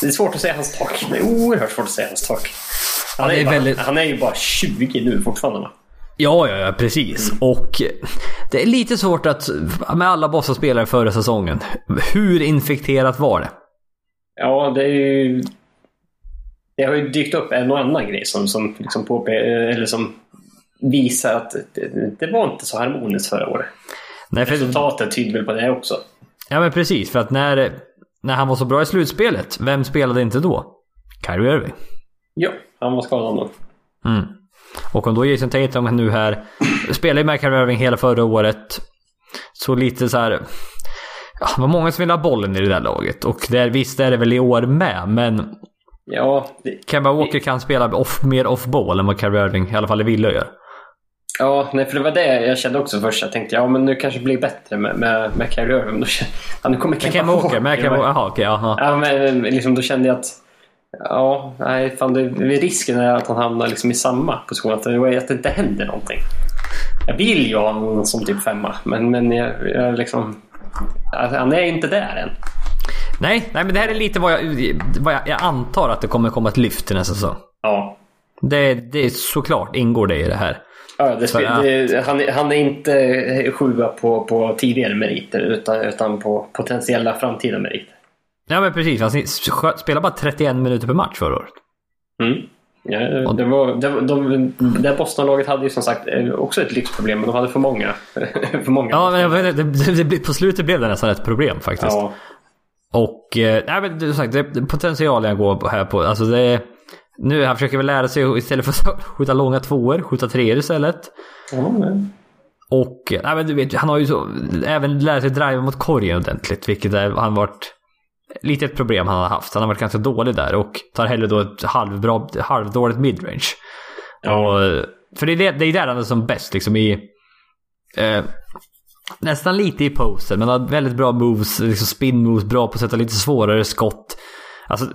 Det är svårt att säga hans tak. Det är oerhört svårt att säga hans tak. Han, är, är bara, väldigt... han är ju bara 20 nu fortfarande. Ja, ja, ja, precis. Mm. Och det är lite svårt att, med alla Bossa-spelare förra säsongen, hur infekterat var det? Ja, det är ju... Det har ju dykt upp en och annan grej som, som, liksom påpe eller som visar att det, det, var inte så harmoniskt förra året. Nej, för... Resultatet tyder väl på det också. Ja, men precis. För att när, när han var så bra i slutspelet, vem spelade inte då? Kyrie Irving. Ja, han var skadad då. Mm. Och om då Jason Tatum nu här spelar ju med Kyrie Irving hela förra året. Så lite så här Ja, det var många som ville ha bollen i det där laget. Och det, visst är det väl i år med, men... Ja. Det, Kemba Walker kan spela off, mer off-ball än vad Kyrie Irving i alla fall ville göra. Ja, nej, för det var det jag kände också först. Jag tänkte ja, men nu kanske det blir bättre med, med, med Kyrie Irving. Då, ja, nu kommer Kemba Walker. Med Kemba, aha, okay, aha. Ja, men liksom, då kände jag att Ja, nej, fan, det, risken är att han hamnar liksom i samma position. Att det, att det inte händer någonting. Jag vill ju ha honom som typ femma, men, men jag, jag liksom... Alltså, han är inte där än. Nej, nej men det här är lite vad jag, vad jag, jag antar att det kommer komma ett lyft till nästa säsong. Ja. Det, det är såklart ingår det i det här. Ja, det, För, det, han, han är inte sjua på, på tidigare meriter utan, utan på potentiella framtida meriter. Ja men precis, han spelar bara 31 minuter per match förra året. Mm. Ja, det var, det, de, det Boston-laget hade ju som sagt eh, också ett lyxproblem, men de hade för många. för många ja, men det, det, det, på slutet blev det nästan ett problem faktiskt. Ja. Och, eh, nej men som sagt, det potentialen jag går här på. Alltså det nu han försöker väl lära sig istället för att skjuta långa tvåor, skjuta treor istället. Mm. Och, nej men du vet, han har ju så, även lärt sig driva mot korgen ordentligt, vilket är, han varit lite ett problem han har haft. Han har varit ganska dålig där och tar hellre då ett halvbra, halvdåligt midrange. Ja. för det är, det, det är där han är som bäst liksom i... Eh, nästan lite i posen men har väldigt bra moves, liksom spin moves, bra på att sätta lite svårare skott. Alltså...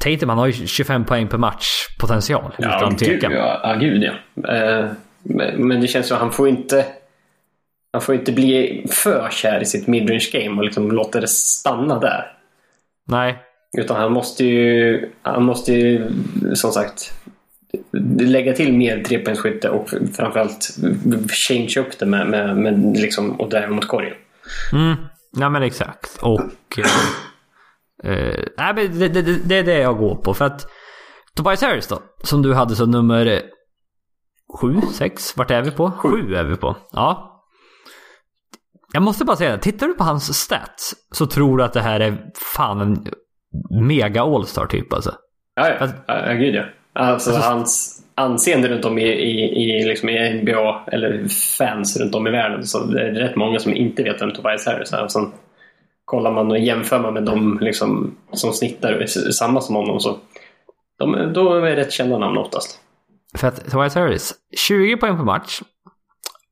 Tatum han har ju 25 poäng per match potential. Ja, utan gud, ja, ja, gud ja. Eh, men det känns som att han får inte han får inte bli för kär i sitt midrange game och liksom låta det stanna där. Nej. Utan han måste ju, han måste ju som sagt lägga till mer trepoängsskytte och framförallt change upp det med, med, med liksom, och driva mot korgen. Mm. Ja men exakt. Och... eh, eh nej, men det, det, det, är det jag går på. För att Tobias Harris då, som du hade som nummer sju, sex, vart är vi på? Sju, sju är vi på. Ja. Jag måste bara säga det, tittar du på hans stats så tror du att det här är fan en mega All-star typ alltså. Ja, ja. Att, ja, gud ja. Alltså, alltså hans anseende runt om i, i, i, liksom i NBA, eller fans runt om i världen, så det är rätt många som inte vet vem Tobias Harris är. Alltså, kollar man och jämför man med de liksom, som snittar samma som honom så de, då är rätt kända namn oftast. För att Tobias Harris, 20 poäng per match,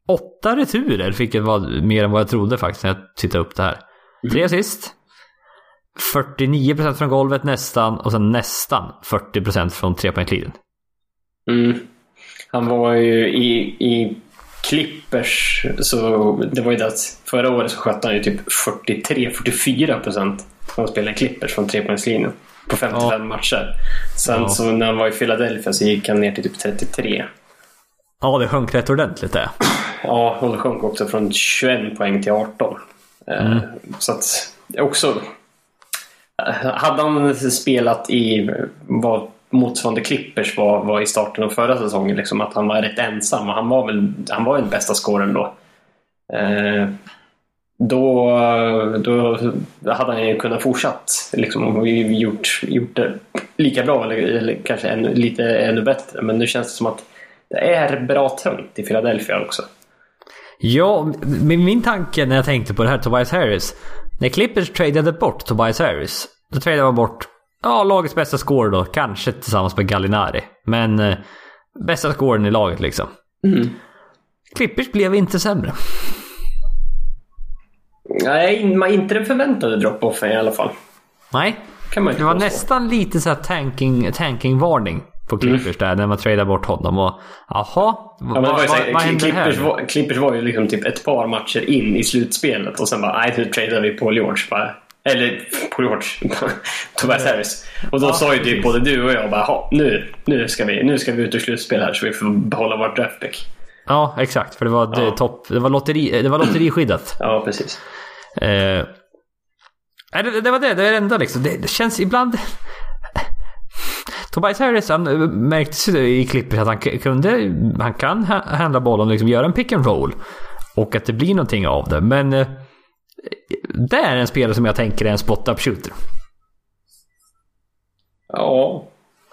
åtta returer, vilket var mer än vad jag trodde faktiskt när jag tittade upp det här. Tre mm. assist. 49% från golvet nästan och sen nästan 40% från trepoängslinjen. Mm. Han var ju i, i Clippers, så det var ju det att förra året så sköt han ju typ 43-44% när han spelade Clippers från trepoängslinjen på 55 ja. matcher. Sen ja. så när han var i Philadelphia så gick han ner till typ 33. Ja, det sjönk rätt ordentligt det. Ja, hon sjönk också från 21 poäng till 18. Eh, mm. Så att också... Eh, hade han spelat i vad motsvarande Clippers var, var i starten av förra säsongen, liksom att han var rätt ensam och han var väl han var den bästa scoren då. Eh, då, då hade han ju kunnat fortsatt liksom, och gjort, gjort det lika bra eller, eller kanske ännu, lite ännu bättre. Men nu känns det som att det är bra trångt i Philadelphia också. Ja, min tanke när jag tänkte på det här Tobias Harris. När Clippers tradade bort Tobias Harris. Då tradade man bort ja, lagets bästa score då. Kanske tillsammans med Gallinari. Men eh, bästa scoren i laget liksom. Mm. Clippers blev inte sämre. Nej, man inte den förväntade drop-offen i alla fall. Nej. Det var nästan lite så tanking, tanking varning på Clippers mm. där när man tradar bort honom. Och jaha, ja, vad, vad, vad händer Clippers här? Var, Clippers var ju liksom typ ett par matcher in i slutspelet och sen bara nej nu tradar vi Paul George. Bara, eller Paul George, Tobias Harris. Och då ja, sa ju typ både du och jag bara nu, nu, ska vi, nu ska vi ut ur slutspel här så vi får behålla vårt draftpick. Ja, exakt. För det var, ja. topp, det var, lotteri, det var lotteriskyddat. ja, precis. Eh, det, det var det, det är det enda liksom. Det, det känns ibland... Tobias Harris han märktes i klippet att han kunde, han kan handla bollen och liksom göra en pick and roll. Och att det blir någonting av det. Men eh, det är en spelare som jag tänker är en spot-up shooter. Ja,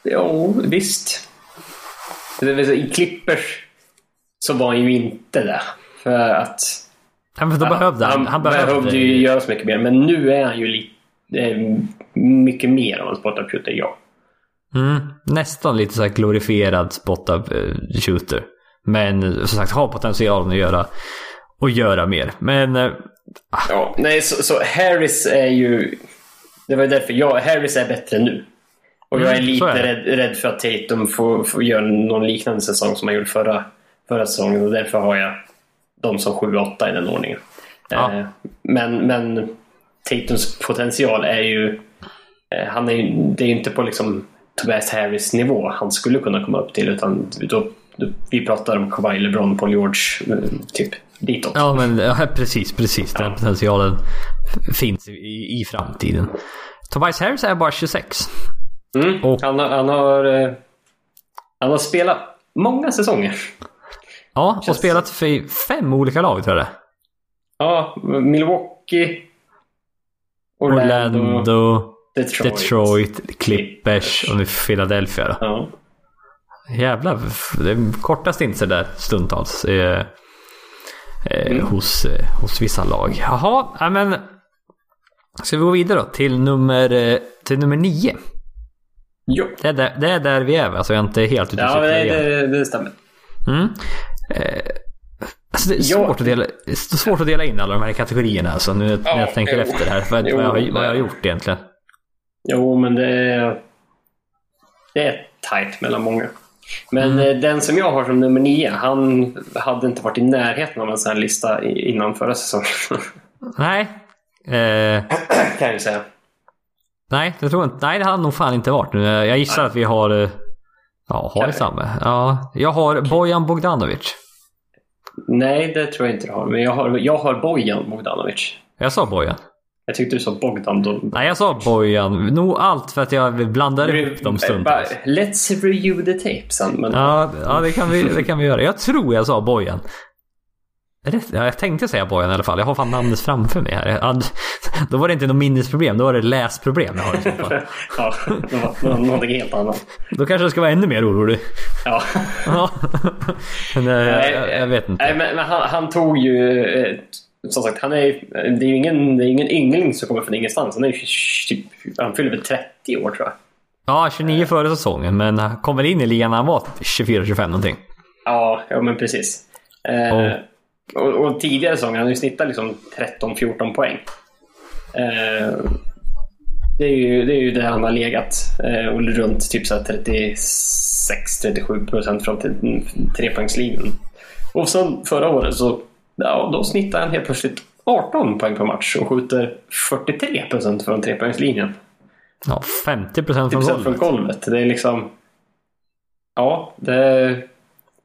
ja visst. I Clippers så var han ju inte det. För att... Han, då behövde han, han, han behövde, behövde ju göra så mycket mer. Men nu är han ju lite, mycket mer av en spot-up shooter, ja. Mm, nästan lite så här glorifierad spot-up eh, shooter. Men som sagt har potentialen att göra och göra mer. Men... Äh, ja, nej, så, så, Harris är ju... Det var ju därför jag... Harris är bättre nu. Och jag är mm, lite är rädd, rädd, för att Tatum får, får göra någon liknande säsong som han gjorde förra, förra säsongen. Och därför har jag dem som 7-8 i den ordningen. Ja. Eh, men, men Tatums potential är ju... Eh, han är, det är ju inte på liksom Tobias Harris nivå han skulle kunna komma upp till. Utan då, då, vi pratar om Kawhi, LeBron, Paul George, eh, typ ditåt. Ja, men ja, precis, precis. Den potentialen finns i, i framtiden. Tobias Harris är bara 26. Mm. Och, han, har, han, har, eh, han har spelat många säsonger. Ja, och Känns... spelat för fem olika lag tror jag det Ja, Milwaukee, Orlando, Orlando Detroit, Detroit, Clippers och nu Philadelphia då. Ja. Jävlar, det är korta stinser där stundtals. Eh, mm. hos, eh, hos vissa lag. Jaha, men Ska vi gå vidare då till nummer, eh, till nummer nio? Jo. Det är där, det är där vi är alltså jag är inte helt ute Ja, det, det, det stämmer. Mm. Eh, alltså det är svårt, att dela, svårt att dela in alla de här kategorierna alltså, nu när jag tänker jo. efter här. Vad, vad, jag, vad jag har gjort egentligen. Jo, men det är, det är tajt mellan många. Men mm. Eh, den som jag har som nummer nio, han hade inte varit i närheten av en sån här lista innan förra säsongen. Nej, Eh, kan jag ju säga. Nej, det tror jag inte. Nej, det hade nog fan inte varit. Jag gissar nej. att vi har... Eh, ja, har vi samma? Ja, jag har Bojan Bogdanovic. Nej, det tror jag inte du har. Men jag har, jag har Bojan Bogdanovic. Jag sa Bojan. Jag tyckte du sa Bogdan. Då... Nej, jag sa Bojan. Nog allt för att jag blandade ihop dem stundtals. Let's review the tape sen. Men... Ja, ja det, kan vi, det kan vi göra. Jag tror jag sa Bojan. Ja, jag tänkte säga Bojan i alla fall. Jag har fan namnet framför mig här. Då var det inte något minnesproblem, då var det läsproblem jag har i så fall. ja, det var, någonting helt annat. Då kanske jag ska vara ännu mer orolig. Ja. ja. Men, eh, nej, jag, jag, vet inte. Nej, men, men han, han, tog ju... Eh, som sagt, han är, det är ju ingen, det är ingen yngling som kommer från ingenstans. Han, är typ, han fyller väl 30 år tror jag. Ja, 29 före säsongen, men han kom väl in i ligan när han var 24-25 någonting. Ja, ja men precis. Eh, oh. Och, och tidigare säsonger, han har ju snittat liksom 13-14 poäng. Eh, det, är ju, det är ju där han har legat. Eh, och runt typ 36-37 procent från trepoängslinjen. Och sen förra året så ja, då snittar han helt plötsligt 18 poäng per match och skjuter 43 procent från trepoängslinjen. Ja, 50 procent från, från golvet. Det är liksom... Ja, det,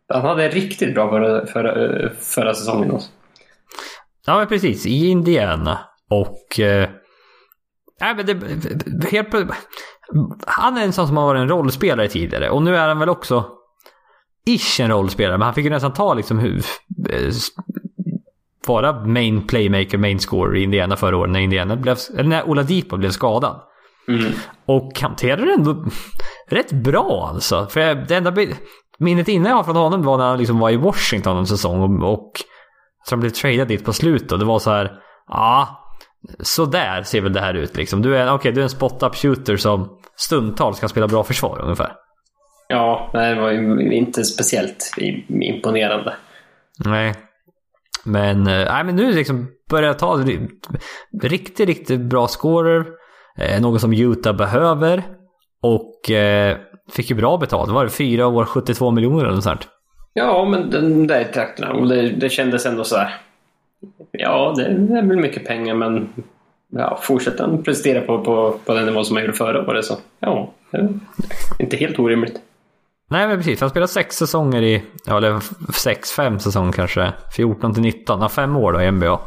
han hade riktigt bra förra, förra, förra säsongen. Också. Ja, men precis. I Indiana. Och... Eh, äh, men det, helt, han är en sån som har varit en rollspelare tidigare. Och nu är han väl också ish en rollspelare. Men han fick ju nästan ta liksom eh, vara main playmaker, main scorer i Indiana förra året. När, Indiana blev, när Ola Dipa blev skadad. Mm. Och hanterade det ändå rätt bra alltså. För det enda minnet innan jag har från honom var när han liksom var i Washington en säsong och, och så han blev tradad dit på slutet. Det var så här, ja, så där ser väl det här ut liksom. Du är, okay, du är en spot-up shooter som stundtals kan spela bra försvar ungefär. Ja, det var ju inte speciellt imponerande. Nej. Men, eh, nej, men nu liksom börjar jag ta riktigt, riktigt bra scorer. Eh, något som Utah behöver. Och eh, fick ju bra betalt. Var det fyra år, 72 miljoner eller något sånt? Ja, men den där trakterna. Och det, det kändes ändå så här. Ja, det är väl mycket pengar men ja, fortsätter han prestera på, på, på den nivå som han gjorde förra året så ja, det är inte helt orimligt. Nej men precis, han spelat sex säsonger i, ja eller sex, fem säsonger kanske. 14 till 19, ja, fem år då i NBA.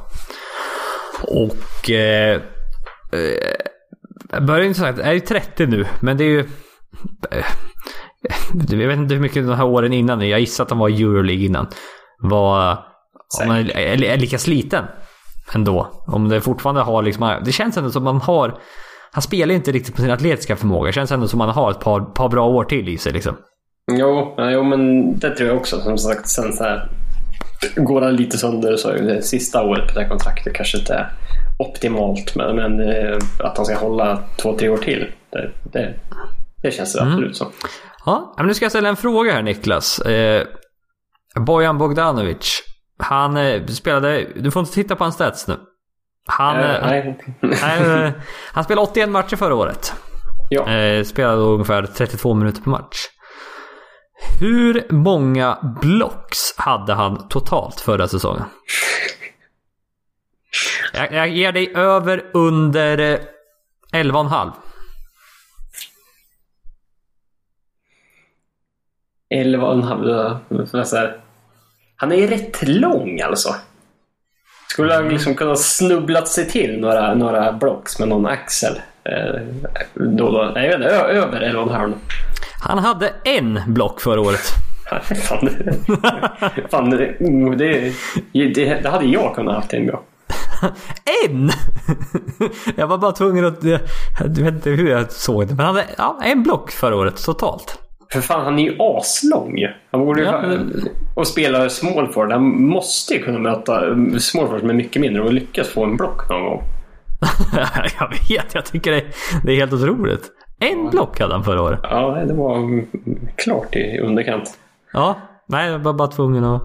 Och eh, eh, börjar inte sagt, är ju 30 nu, men det är ju jag vet inte hur mycket de här åren innan, jag gissar att han var i Euroleague innan. Var, om han är, är lika sliten ändå. Om det fortfarande har liksom, det känns ändå som man har, han spelar inte riktigt på sin atletiska förmåga. Det känns ändå som man har ett par, par bra år till i sig liksom. Jo, jo, men det tror jag också. Som sagt, sen så här går han lite sönder så det sista året på det här kontraktet kanske inte är optimalt. Men, men eh, att han ska hålla två, tre år till, det, det, det känns det mm. absolut som. Ja, men nu ska jag ställa en fråga här Niklas. Eh, Bojan Bogdanovic. Han eh, spelade, du får inte titta på hans stats nu. Han, äh, nej. han, han spelade 81 matcher förra året. Ja. Eh, spelade ungefär 32 minuter per match. Hur många blocks hade han totalt förra säsongen? Jag, jag ger dig över under eh, 11,5. 11,5. Han är ju rätt lång alltså. Skulle han liksom kunna snubblat sig till några, några blocks med någon axel. Eh, då, då. Nej, jag vet inte, över 11,5. Han hade en block förra året. Fan, fan det, oh, det, det, det hade jag kunnat haft en gång. En! Jag var bara tvungen att... Du vet inte hur jag såg det. Men han hade ja, en block förra året totalt. För fan, han är ju aslång. Han borde. Ja, men- Och spela small forward. Han måste ju kunna möta small forward som är mycket mindre och lyckas få en block någon gång. jag vet, jag tycker det, det är helt otroligt. En block hade han förra året. Ja, det var klart i underkant. Ja, nej jag var bara tvungen att,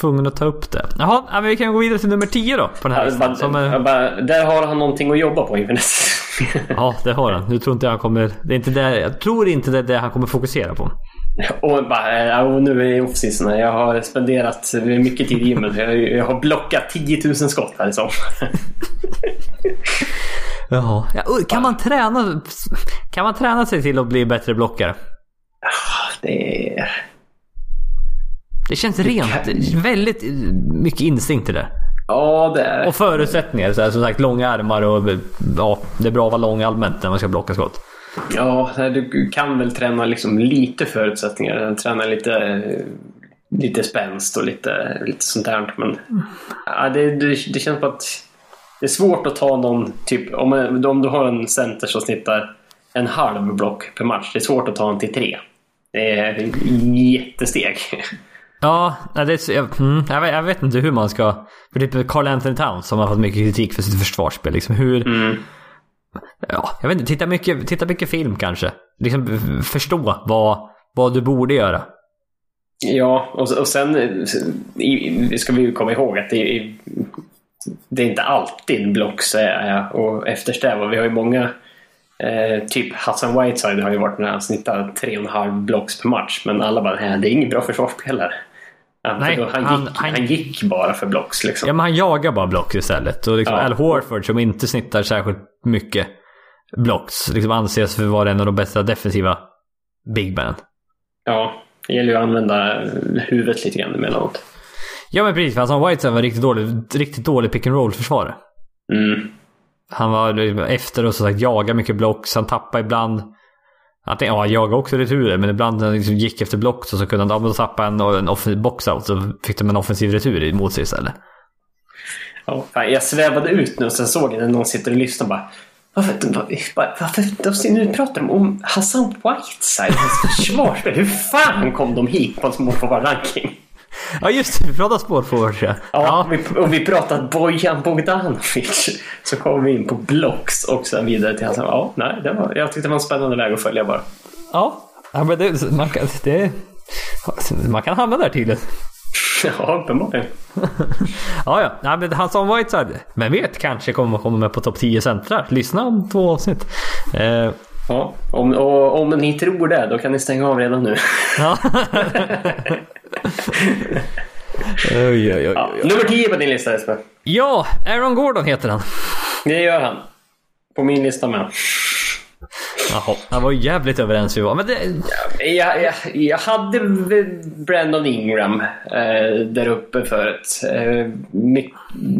tvungen att ta upp det. Jaha, ja, men vi kan gå vidare till nummer 10 då på den här listan. Som bara, där har han någonting att jobba på inför nästa ja, det har han. Nu tror inte jag han kommer... Det är inte det, jag tror inte det är det han kommer fokusera på. Och, bara, och nu är det off-season. här. Jag har spenderat mycket tid i gymmet. Jag, jag har blockat 10 000 skott här i sommar. Jaha. Ja, kan, man träna, kan man träna sig till att bli bättre blockare? Det är... Det känns rent, väldigt mycket instinkt i det. Ja, det är... Och förutsättningar. Så här, som sagt, långa armar och ja, det är bra att vara lång allmänt när man ska blocka skott. Ja, du kan väl träna liksom lite förutsättningar. Träna lite, lite spänst och lite, lite sånt där. Men ja, det, det, det känns som att det är svårt att ta någon typ... Om, om du har en center som snittar en halv block per match. Det är svårt att ta en till tre. Det är jättesteg. Ja, det är, jag, mm, jag, vet, jag vet inte hur man ska... För typ Carl Anthony Towns som har fått mycket kritik för sitt försvarsspel. Liksom hur... Mm. Ja, jag vet inte. Titta mycket, titta mycket film kanske. Liksom förstå vad, vad du borde göra. Ja, och, och sen i, ska vi ju komma ihåg att det är, det är inte alltid blocks är och eftersträva. Vi har ju många, eh, typ Hassan Whiteside har ju varit när han snittar 3,5 blocks per match. Men alla bara, nej det är ingen bra försvarsspelare. Nej, han, han- gick, han- han... gick bara för blocks liksom. Ja, men han jagar bara blocks istället. Och liksom Ja. Al Horford som inte snittar särskilt mycket blocks. Liksom anses för vara en av de bästa defensiva big man. Ja, det gäller ju att använda huvudet lite grann emellanåt. Ja men precis, för Hassan Whiteside var riktigt dålig, riktigt dålig pick and roll försvarare. Mm. Han var efter och så sagt jaga mycket blocks. Han tappade ibland. Antingen, ja, han jagade också returer. Men ibland när han liksom gick efter blocks och så kunde han tappa en, en off- box-out. Så fick de en offensiv retur emot sig istället. Ja, jag svävade ut nu och sen såg jag när någon sitter och lyssnar bara varför, varför, varför nu pratar de om Hassan Whiteside, hans försvarsspel. Hur fan kom de hit på en småforward-ranking? Ja just det, vi pratade spårforwards ja. Ja, Vi, och vi pratade Bojan Bogdanovic. Så kom vi in på blocks och sen vidare till Hassan. Ja, nej, det var, jag tyckte det var en spännande väg att följa bara. Ja, ja men det, man, kan, det, man kan hamna där tydligen. Ja, uppenbarligen. Ja, ja. ja men Hassan Whiteside, vem vet, kanske kommer komma med på topp 10 centrar. Lyssna om två avsnitt. Eh, Ja, om, och, om ni tror det, då kan ni stänga av redan nu. ja. oj, oj, oj, Ja, nummer 10 på din lista Jesper. Ja, Aaron Gordon heter han. Det gör han. På min lista med. Jaha, han var jävligt överens vi var. Men det, Jag, jag, jag hade Brandon Ingram eh, där uppe förut. Eh,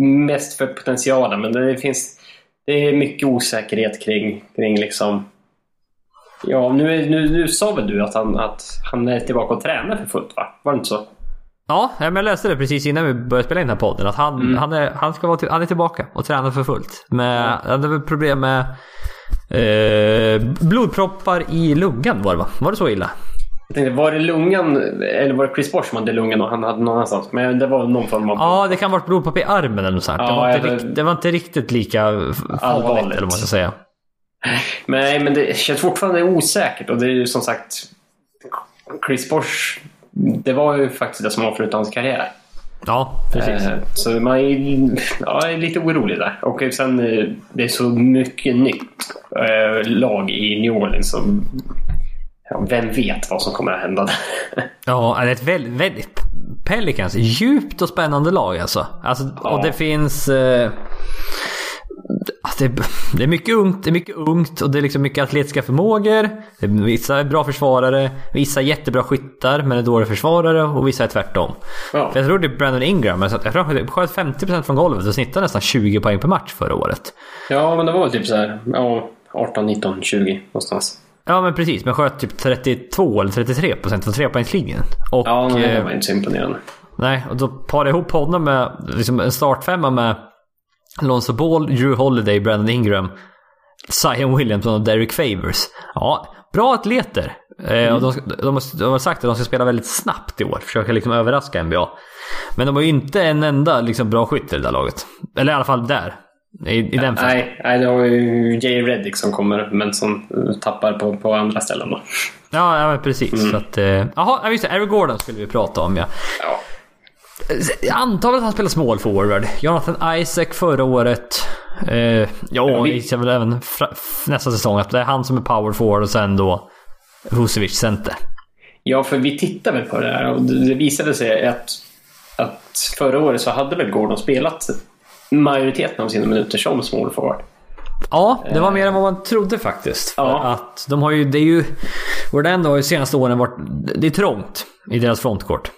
mest för potentialen, men det finns det är mycket osäkerhet kring, kring liksom... Ja, nu, är- nu, nu sa väl du att han, att han är tillbaka och tränar för fullt, va? Var det inte så? ja, men jag läste det precis innan vi började spela in den här podden. Att han, Mm. han, är, han, ska vara till, han är tillbaka och tränar för fullt. Men han hade väl problem med eh, blodproppar i lungan var det va? Var det så illa? Jag tänkte, var det lungan, eller var det Chris Bosh som hade lungan och han hade någon annanstans? Men det var någon form av... Ja, det kan ha varit blodpropp i armen eller något sånt. det, Ja, var inte det var inte riktigt lika farligt eller vad man ska säga. Nej, men det känns fortfarande osäkert och det är ju som sagt Chris Bosh, det var ju faktiskt det som avslutade hans karriär. Ja, precis. Eh, Så man är, ja, är lite orolig där. Och sen eh, det är så mycket nytt eh, lag i New Orleans ja, vem vet vad som kommer att hända där. Ja, det är ett väldigt, väldigt Pelicans, djupt och spännande lag alltså. alltså Ja. Och det finns... Eh, det, det, är mycket ungt, det är mycket ungt och det är liksom mycket atletiska förmågor. vissa är bra försvarare, vissa är jättebra skyttar men är dåliga försvarare och vissa är tvärtom. Ja. För jag tror det är Brandon Ingram, jag tror han sköt 50% från golvet och snittade nästan 20 poäng per match förra året. Ja, men det var väl typ så här, ja, 18, 19, 20 någonstans. Ja men precis, men sköt typ 32 eller 33 procent från trepoängslinjen. Och, ja, nej, det var inte så imponerande. Nej, och då parar ihop honom med liksom en startfemma med Lonzo Ball, Drew Holiday, Brandon Ingram, Zion Williamson och Derek Favors. Ja, bra atleter. Mm. och de, de, de, har sagt att de ska spela väldigt snabbt i år. Försöka liksom överraska NBA. Men de har ju inte en enda liksom, bra skytt i det där laget. Eller i alla fall där. I, i den nej, nej, det har ju Jay Reddick som kommer, men som tappar på, på andra ställen då. Ja, ja men precis. Mm. Så att, eh, just det. Eric Gordon skulle vi prata om ja. ja. Jag antar att han spelar small forward. Jonathan Isaac förra året. Eh, ja, ja vi... jag väl även nästa säsong att det är han som är power forward och sen då Husevic center. Ja, för vi tittade väl på det här och det visade sig att, att förra året så hade väl Gordon spelat majoriteten av sina minuter som small forward. Ja, det var mer än vad man trodde faktiskt. Ja. Att de har ju, det är ju... Orlando har ju senaste åren varit... Det är trångt i deras frontkort.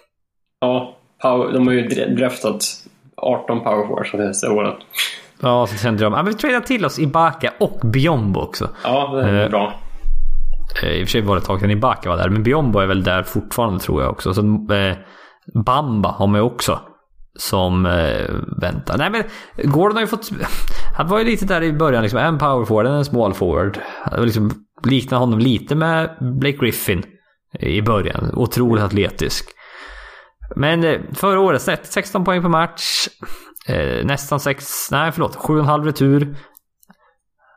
Ja, power, de har ju draftat 18 power forwards senaste åren. Ja, så kände de... Men vi tradar till oss Ibaka och Biombo också. Ja, det är eh, bra. Eh, I och för sig var det ett tag sedan Ibaka var där, men Biombo är väl där fortfarande tror jag också. Så, eh, Bamba har man ju också som eh, väntar. Nej men Gordon har ju fått... Han var ju lite där i början liksom. En power forward, en small forward. Liksom liknar honom lite med Blake Griffin i början. Otroligt atletisk. Men eh, förra året 16 poäng per match. Eh, nästan 6... Nej förlåt. 7,5 retur.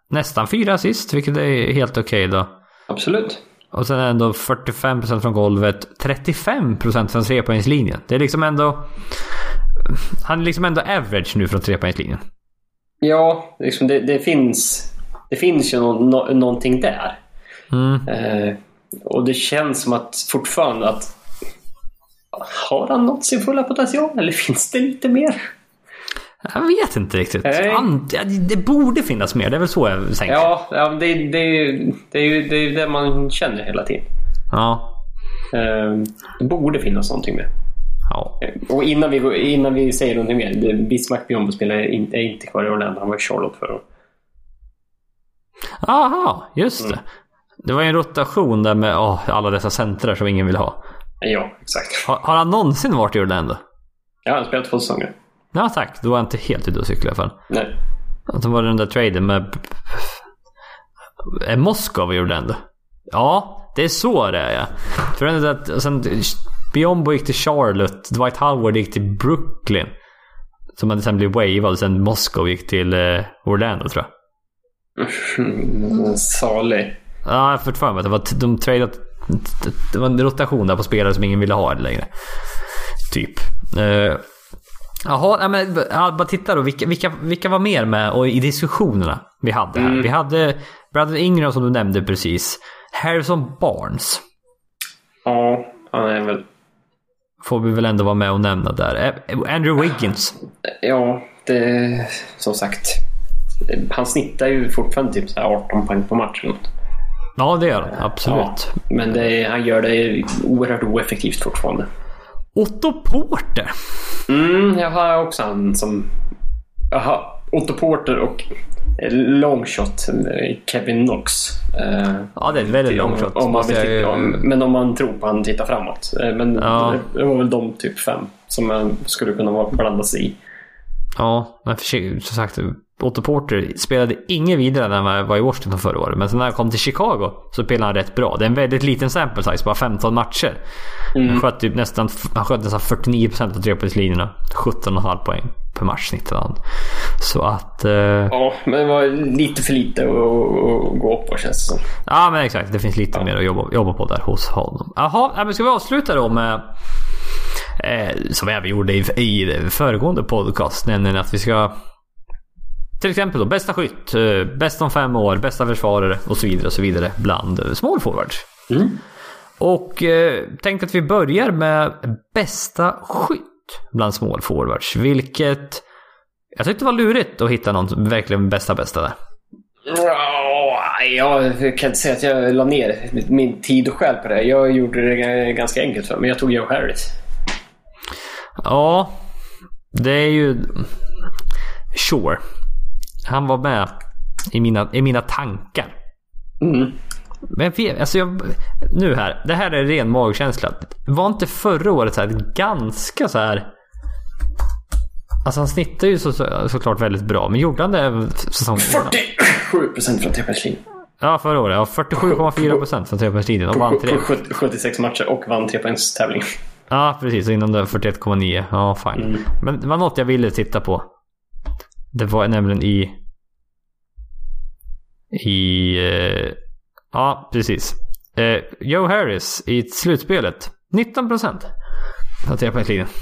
Nästan 4 assist, vilket är helt okej okay då. Absolut. Och sen ändå 45% från golvet. 35% från trepoängslinjen. Det är liksom ändå... Han är liksom ändå average nu från trepoängslinjen. Ja, liksom det, det, finns, det finns ju no, no, någonting där. Mm. Eh, och det känns som att fortfarande att har han nått sin fulla potential eller finns det lite mer? Jag vet inte riktigt. Han, det borde finnas mer, det är väl så jag tänker. Ja, ja det, det, det är ju det, är det man känner hela tiden. Ja. Eh, det borde finnas någonting mer. Ja. Och innan vi, innan vi säger någonting mer. Bismarck Biombo spelar inte, är inte kvar i Orlando. Han var i Charlotte förra året. Aha, just det. Mm. Det var ju en rotation där med oh, alla dessa centrar som ingen vill ha. Ja, exakt. Har, har han någonsin varit i Orlando? Ja, han har spelat två säsonger. Ja, tack. Då var jag inte helt ute och cyklade i alla fall. Nej. Att de var den där traden med... Är Moskov i Orlando? Ja, det är så det är ja. För att sen Biombo gick till Charlotte. Dwight Howard gick till Brooklyn. Som hade sen blivit wavad. Sen Moskov gick till eh, Orlando tror jag. Mm, salig. Ja, jag får mig att det var, de tradeat, det var en rotation där på spelare som ingen ville ha längre. Typ. Uh, Jaha, men bara titta då. Vilka, vilka, vilka var mer med och i diskussionerna vi hade här? Mm. Vi hade Brandon Ingram som du nämnde precis. Harrison Barnes. Ja, han är väl Får vi väl ändå vara med och nämna där. Andrew Wiggins. Ja, det... Som sagt. Han snittar ju fortfarande typ 18 poäng på matchen. Ja, det gör han. Absolut. Ja, men det, han gör det oerhört oeffektivt fortfarande. Otto Porter. Mm, jag har också han som... Jaha, Otto Porter och longshot Kevin Knox. Ja, det är en väldigt longshot. Om, om jag... ja, men om man tror på han tittar framåt. Eh, men ja. det var väl de typ fem som man skulle kunna blanda sig i. Ja, men för, som sagt, Otto Porter spelade ingen vidare när han var i Washington förra året. Men sen när han kom till Chicago så spelade han rätt bra. Det är en väldigt liten sample size, bara 15 matcher. Mm. Han sköt typ nästan, han sköt nästan 49% av trepoängslinjerna. 17,5 poäng per match snittade han. Så att... Eh... Ja, men det var lite för lite att, att gå på känns det som. Ja, men exakt. Det finns lite ja. mer att jobba, jobba på där hos honom. Jaha, men ska vi avsluta då med... Eh, som vi även gjorde i, i föregående podcast, nämligen att vi ska till exempel då bästa skytt, eh, bäst om fem år, bästa försvarare och så vidare och så vidare bland eh, small forwards. Mm. Och eh, tänkte att vi börjar med bästa skytt bland small forwards. Vilket Jag tyckte det var lurigt att hitta någon verkligen bästa bästa där. Ja, jag kan inte säga att jag la ner min tid och själ på det. Jag gjorde det ganska enkelt för mig. Jag tog Joe Harris. Ja, det är ju... Sure. Han var med i mina, i mina tankar. Mm. Men alltså jag, nu här, det här är ren magkänsla. Var inte förra året så här ganska så här... Alltså han snittar ju så, så, såklart väldigt bra, men gjorde han det säsongen 47 procent från trepoängslinjen. Ja, förra året. Ja, 47,4 procent från trepoängslinjen. Och vann tre. På 76 matcher och vann trepoängstävling. Ja, precis. Och innan det 41,9. Ja, fine. Mm. Men det var något jag ville titta på. Det var nämligen i... I... Eh, ja, precis. Eh, Joe Harris i slutspelet. 19 procent. Av trepoängslinjen.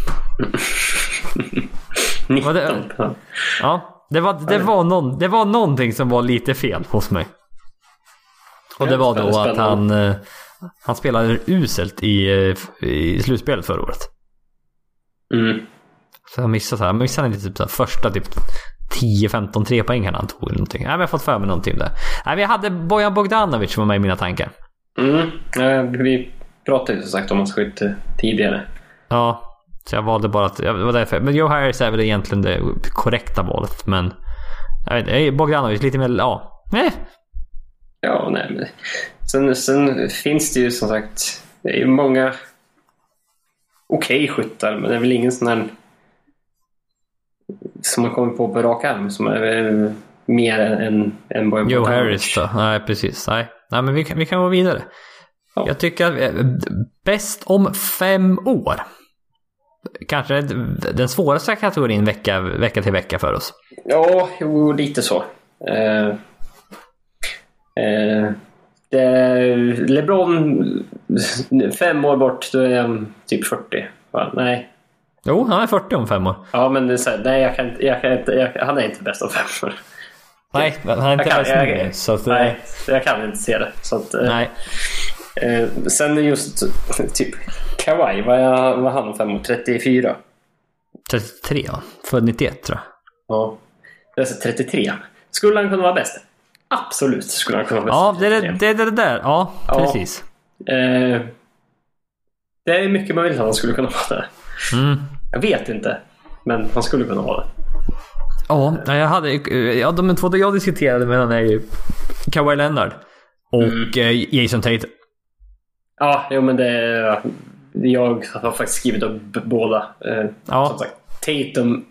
19. Var det- Ja. Det var, det, var någon, det var någonting som var lite fel hos mig. Och det var då att han, eh, han spelade uselt i, eh, i slutspelet förra året. Mm. Så jag missade så här, jag missade typ så här första typ 10-15 trepoängare han tog eller någonting. Nej men jag har fått för mig någonting där. Nej jag hade Bojan Bogdanovic som var med i mina tankar. Mm. Eh, Vi pratade ju som sagt om hans skytt eh, tidigare. Ja, så jag valde bara att, det var därför. Men Joe Harris är väl egentligen det korrekta valet men... Jag vet inte, Bogdanovic lite mer, ja. Nej. Ja, nej men... Sen, sen finns det ju som sagt... Det är ju många okej skyttar, men det är väl ingen sån här som man kommer på på rak arm som är eh, mer än, än, Bojan Joe. Harris då? Nej, precis. Nej, Nej men vi kan, vi kan gå vidare. Ja. Jag tycker att eh, bäst om fem år. Kanske den svåraste kategorin vecka, vecka till vecka för oss. Ja, jo, lite så. Eh, eh, LeBron, fem år bort, då är han typ 40. Va? Nej. Jo, han är 40 om fem år. Ja, men det är så här, nej, jag kan, jag kan inte, jag, han är inte bäst av fem år. Nej, han är inte Jag kan, bäst jag, nu. Så att, eh, nej, jag kan inte se det. Så att, eh, nej. eh, sen just typ Kawhi, vad är han om fem år? 34? 33 ja. Född 91 tror jag. Ja. Det är så 33. Skulle han kunna vara bäst? Absolut skulle han kunna vara bäst. Ja, det är 33. det, det där. Ja, Ja. precis. Eh, det är mycket möjligt att han skulle kunna vara det. Mm. Jag vet inte. Men han skulle kunna vara det. Ja, jag hade... Ja, de två jag diskuterade med han är ju Kawhi Leonard och Mm. eh, Jason Tate. Ja, jo, men det. Jag har faktiskt skrivit upp båda. Eh, Ja. Som sagt, Tatum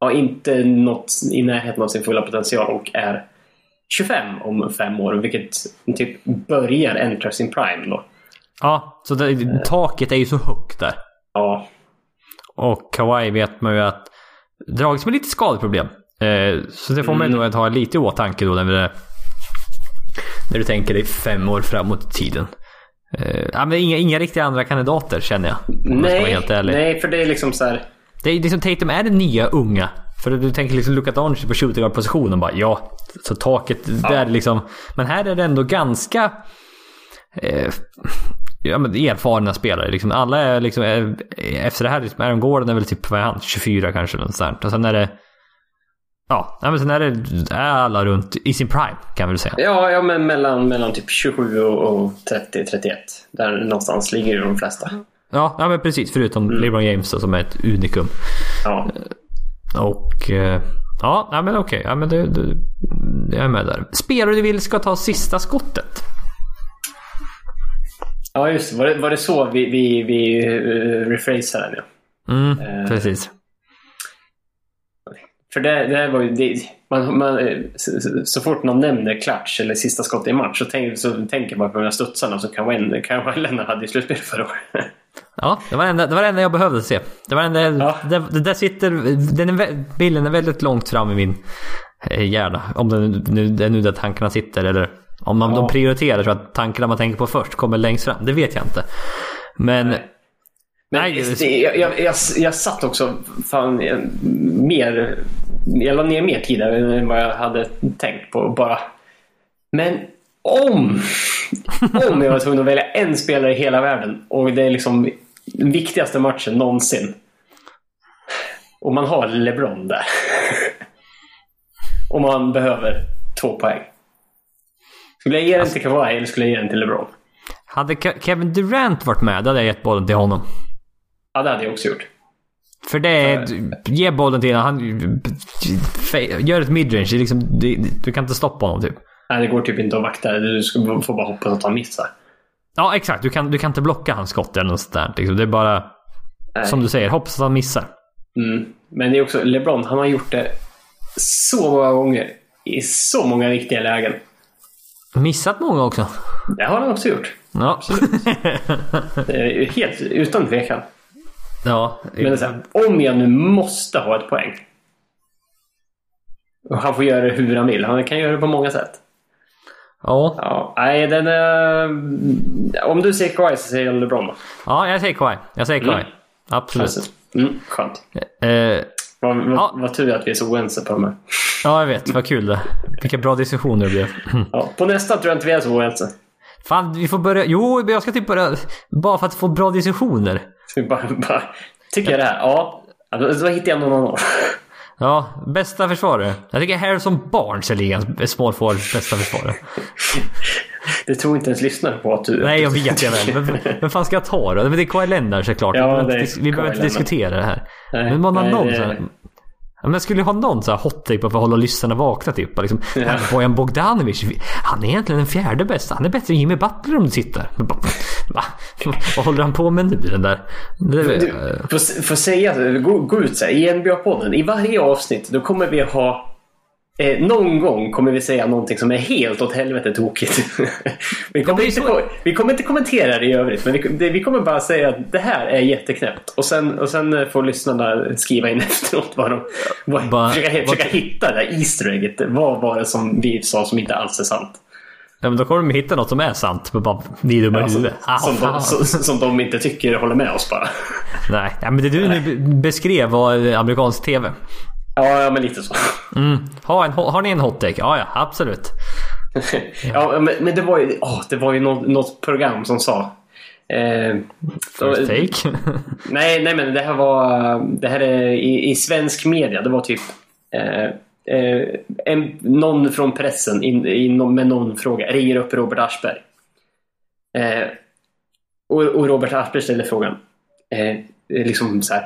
har inte nått i närheten av sin fulla potential och är 25 om fem år, vilket typ börjar äntra sin prime då. Ja, så det, taket är ju så högt där. Ja, Och Kawhi vet man ju att dragits med lite skadeproblem. Eh, så det får man ju nog ha lite i åtanke då när, vi, när du tänker dig fem år framåt i tiden. Eh, ja, men inga, inga riktiga andra kandidater känner jag. Om jag nej, nej, för det är liksom så här... Det är liksom Tatum är den nya unga. För du tänker liksom Luka Doncic på shooting positionen bara ja, så taket där liksom. Men här är det ändå ganska eh, ja, men erfarna spelare. Liksom. Alla är liksom, är, efter det här, liksom, Aaron Gordon är väl typ, vad är han, 24 kanske eller något sånt. Och sen är det, ja, men sen är det, är alla runt i sin prime kan vi väl säga. Ja, ja men mellan, mellan typ 27 och, och 30, 31. Där någonstans ligger ju de flesta. Ja, ja men precis. Förutom LeBron James då, som är ett unikum. Ja. Och eh, ja, men okej. Ja, men det, det, jag är med där. Spelare du vill ska ta sista skottet. Ja, just. Var det, var det så vi, vi, vi uh, rephrasade den? Ja. Mm, Eh. precis. För det, det var ju... Det, man, man, eh, så, så fort någon nämner clutch eller sista skott i match så, tänk, så tänker man på de här studsarna som Lennart hade i slutspelet förra året. Ja, det var, enda, det var det enda jag behövde se. Det var enda, Ja. det, det där sitter, den är, bilden är väldigt långt fram i min hjärna. Om det, nu, det är nu där tankarna sitter eller om man, Ja. de prioriterar så att tankarna man tänker på först kommer längst fram. Det vet jag inte. Men Men Nej, det- jag, jag, jag, jag satt också fan, mer... Jag la ner mer tid än vad jag hade tänkt på. Bara. Men om... Om jag var tvungen att välja en spelare i hela världen och det är liksom den viktigaste matchen någonsin. Och man har LeBron där. Om man behöver två poäng. Skulle jag ge den till Kawhi eller skulle jag ge den till LeBron? Hade Ke- Kevin Durant varit med, då hade jag gett bollen till honom. Ja, det hade jag också gjort. För det är... Ge bollen till honom. Han... Gör ett midrange. Liksom, du, du kan inte stoppa honom typ. Nej, det går typ inte att vakta. Du får bara hoppas att han missar. Ja, exakt. Du kan, du kan inte blocka hans skott eller något sånt där. Liksom. Det är bara... Nej. Som du säger, hoppas att han missar. Mm. Men det är också LeBron. Han har gjort det så många gånger. I så många viktiga lägen. Missat många också. Det har han också gjort. Ja. Är Helt utan tvekan. ja. Men här, om jag nu måste ha ett poäng. Och han får göra det hur han vill. Han kan göra det på många sätt. Ja. Ja, nej, den är... Om du säger Kawhi så säger jag LeBron då. ja, jag säger Kawhi. Jag säger Kawhi. Mm. Absolut. Alltså, mm, skönt. Eh, Vad, Ja. vad tur att vi är så oense på de här. ja, jag vet. Vad kul det. Vilka bra diskussioner det blev. Ja, på nästa tror jag inte vi är så oense. Fan, vi får börja... Jo, jag ska typ börja... Bara för att få bra diskussioner. Vi bara, bara, tycker jag det här? Ja, ja, då, hittar jag någon annan. Ja, bästa försvarare. Jag tycker Harrison Barnes är ligans small forwards bästa försvarare. Det tror inte ens lyssnare på att du... Nej, jag vet jag väl. Men vem fan ska jag ta då? Men det är Leonard såklart. Ja, vi behöver inte, behöver diskutera det här. Nej, men man har nej, någon det- så här... Men jag skulle ha någon så här hot take för att hålla lyssnarna vakna typ. Liksom, Ja. Bojan Bogdanovic, han är egentligen den fjärde bästa. Han är bättre än Jimmy Butler om du tittar. Va? Vad håller han på med nu den där? Det, Du, får, får säga, gå, gå ut så här, i NBA-podden, i varje avsnitt, då kommer vi ha Eh, någon gång kommer vi säga någonting som är helt åt helvete tokigt. vi, kommer inte, vi kommer inte kommentera det i övrigt, men vi, det, vi kommer bara säga att det här är jätteknäppt. Och sen, och sen eh, får lyssnarna skriva in efteråt vad de... Vad, Bara- försöka, vad- försöka hitta det där Easter egget. Vad var det som vi sa som inte alls är sant? ja, men då kommer de hitta något som är sant. Men bara, ni är dumma Ja, som. Ah, som, de, som, som de inte tycker håller med oss bara. Nej, ja, men det du nu be- beskrev var amerikansk TV. Ja, ja men lite så. Mm. Ha en, har ni en hot take? Ja, ja, absolut. Ja, men, men det var ju, åh, det var ju något, något program som sa... Eh, First take. nej, nej, men det här var... Det här är i, i svensk media. Det var typ... Eh, eh, en, någon från pressen in, i, någon- med någon fråga ringer upp Robert Aschberg. Eh, och, och Robert Aschberg ställer frågan. Eh, liksom så här.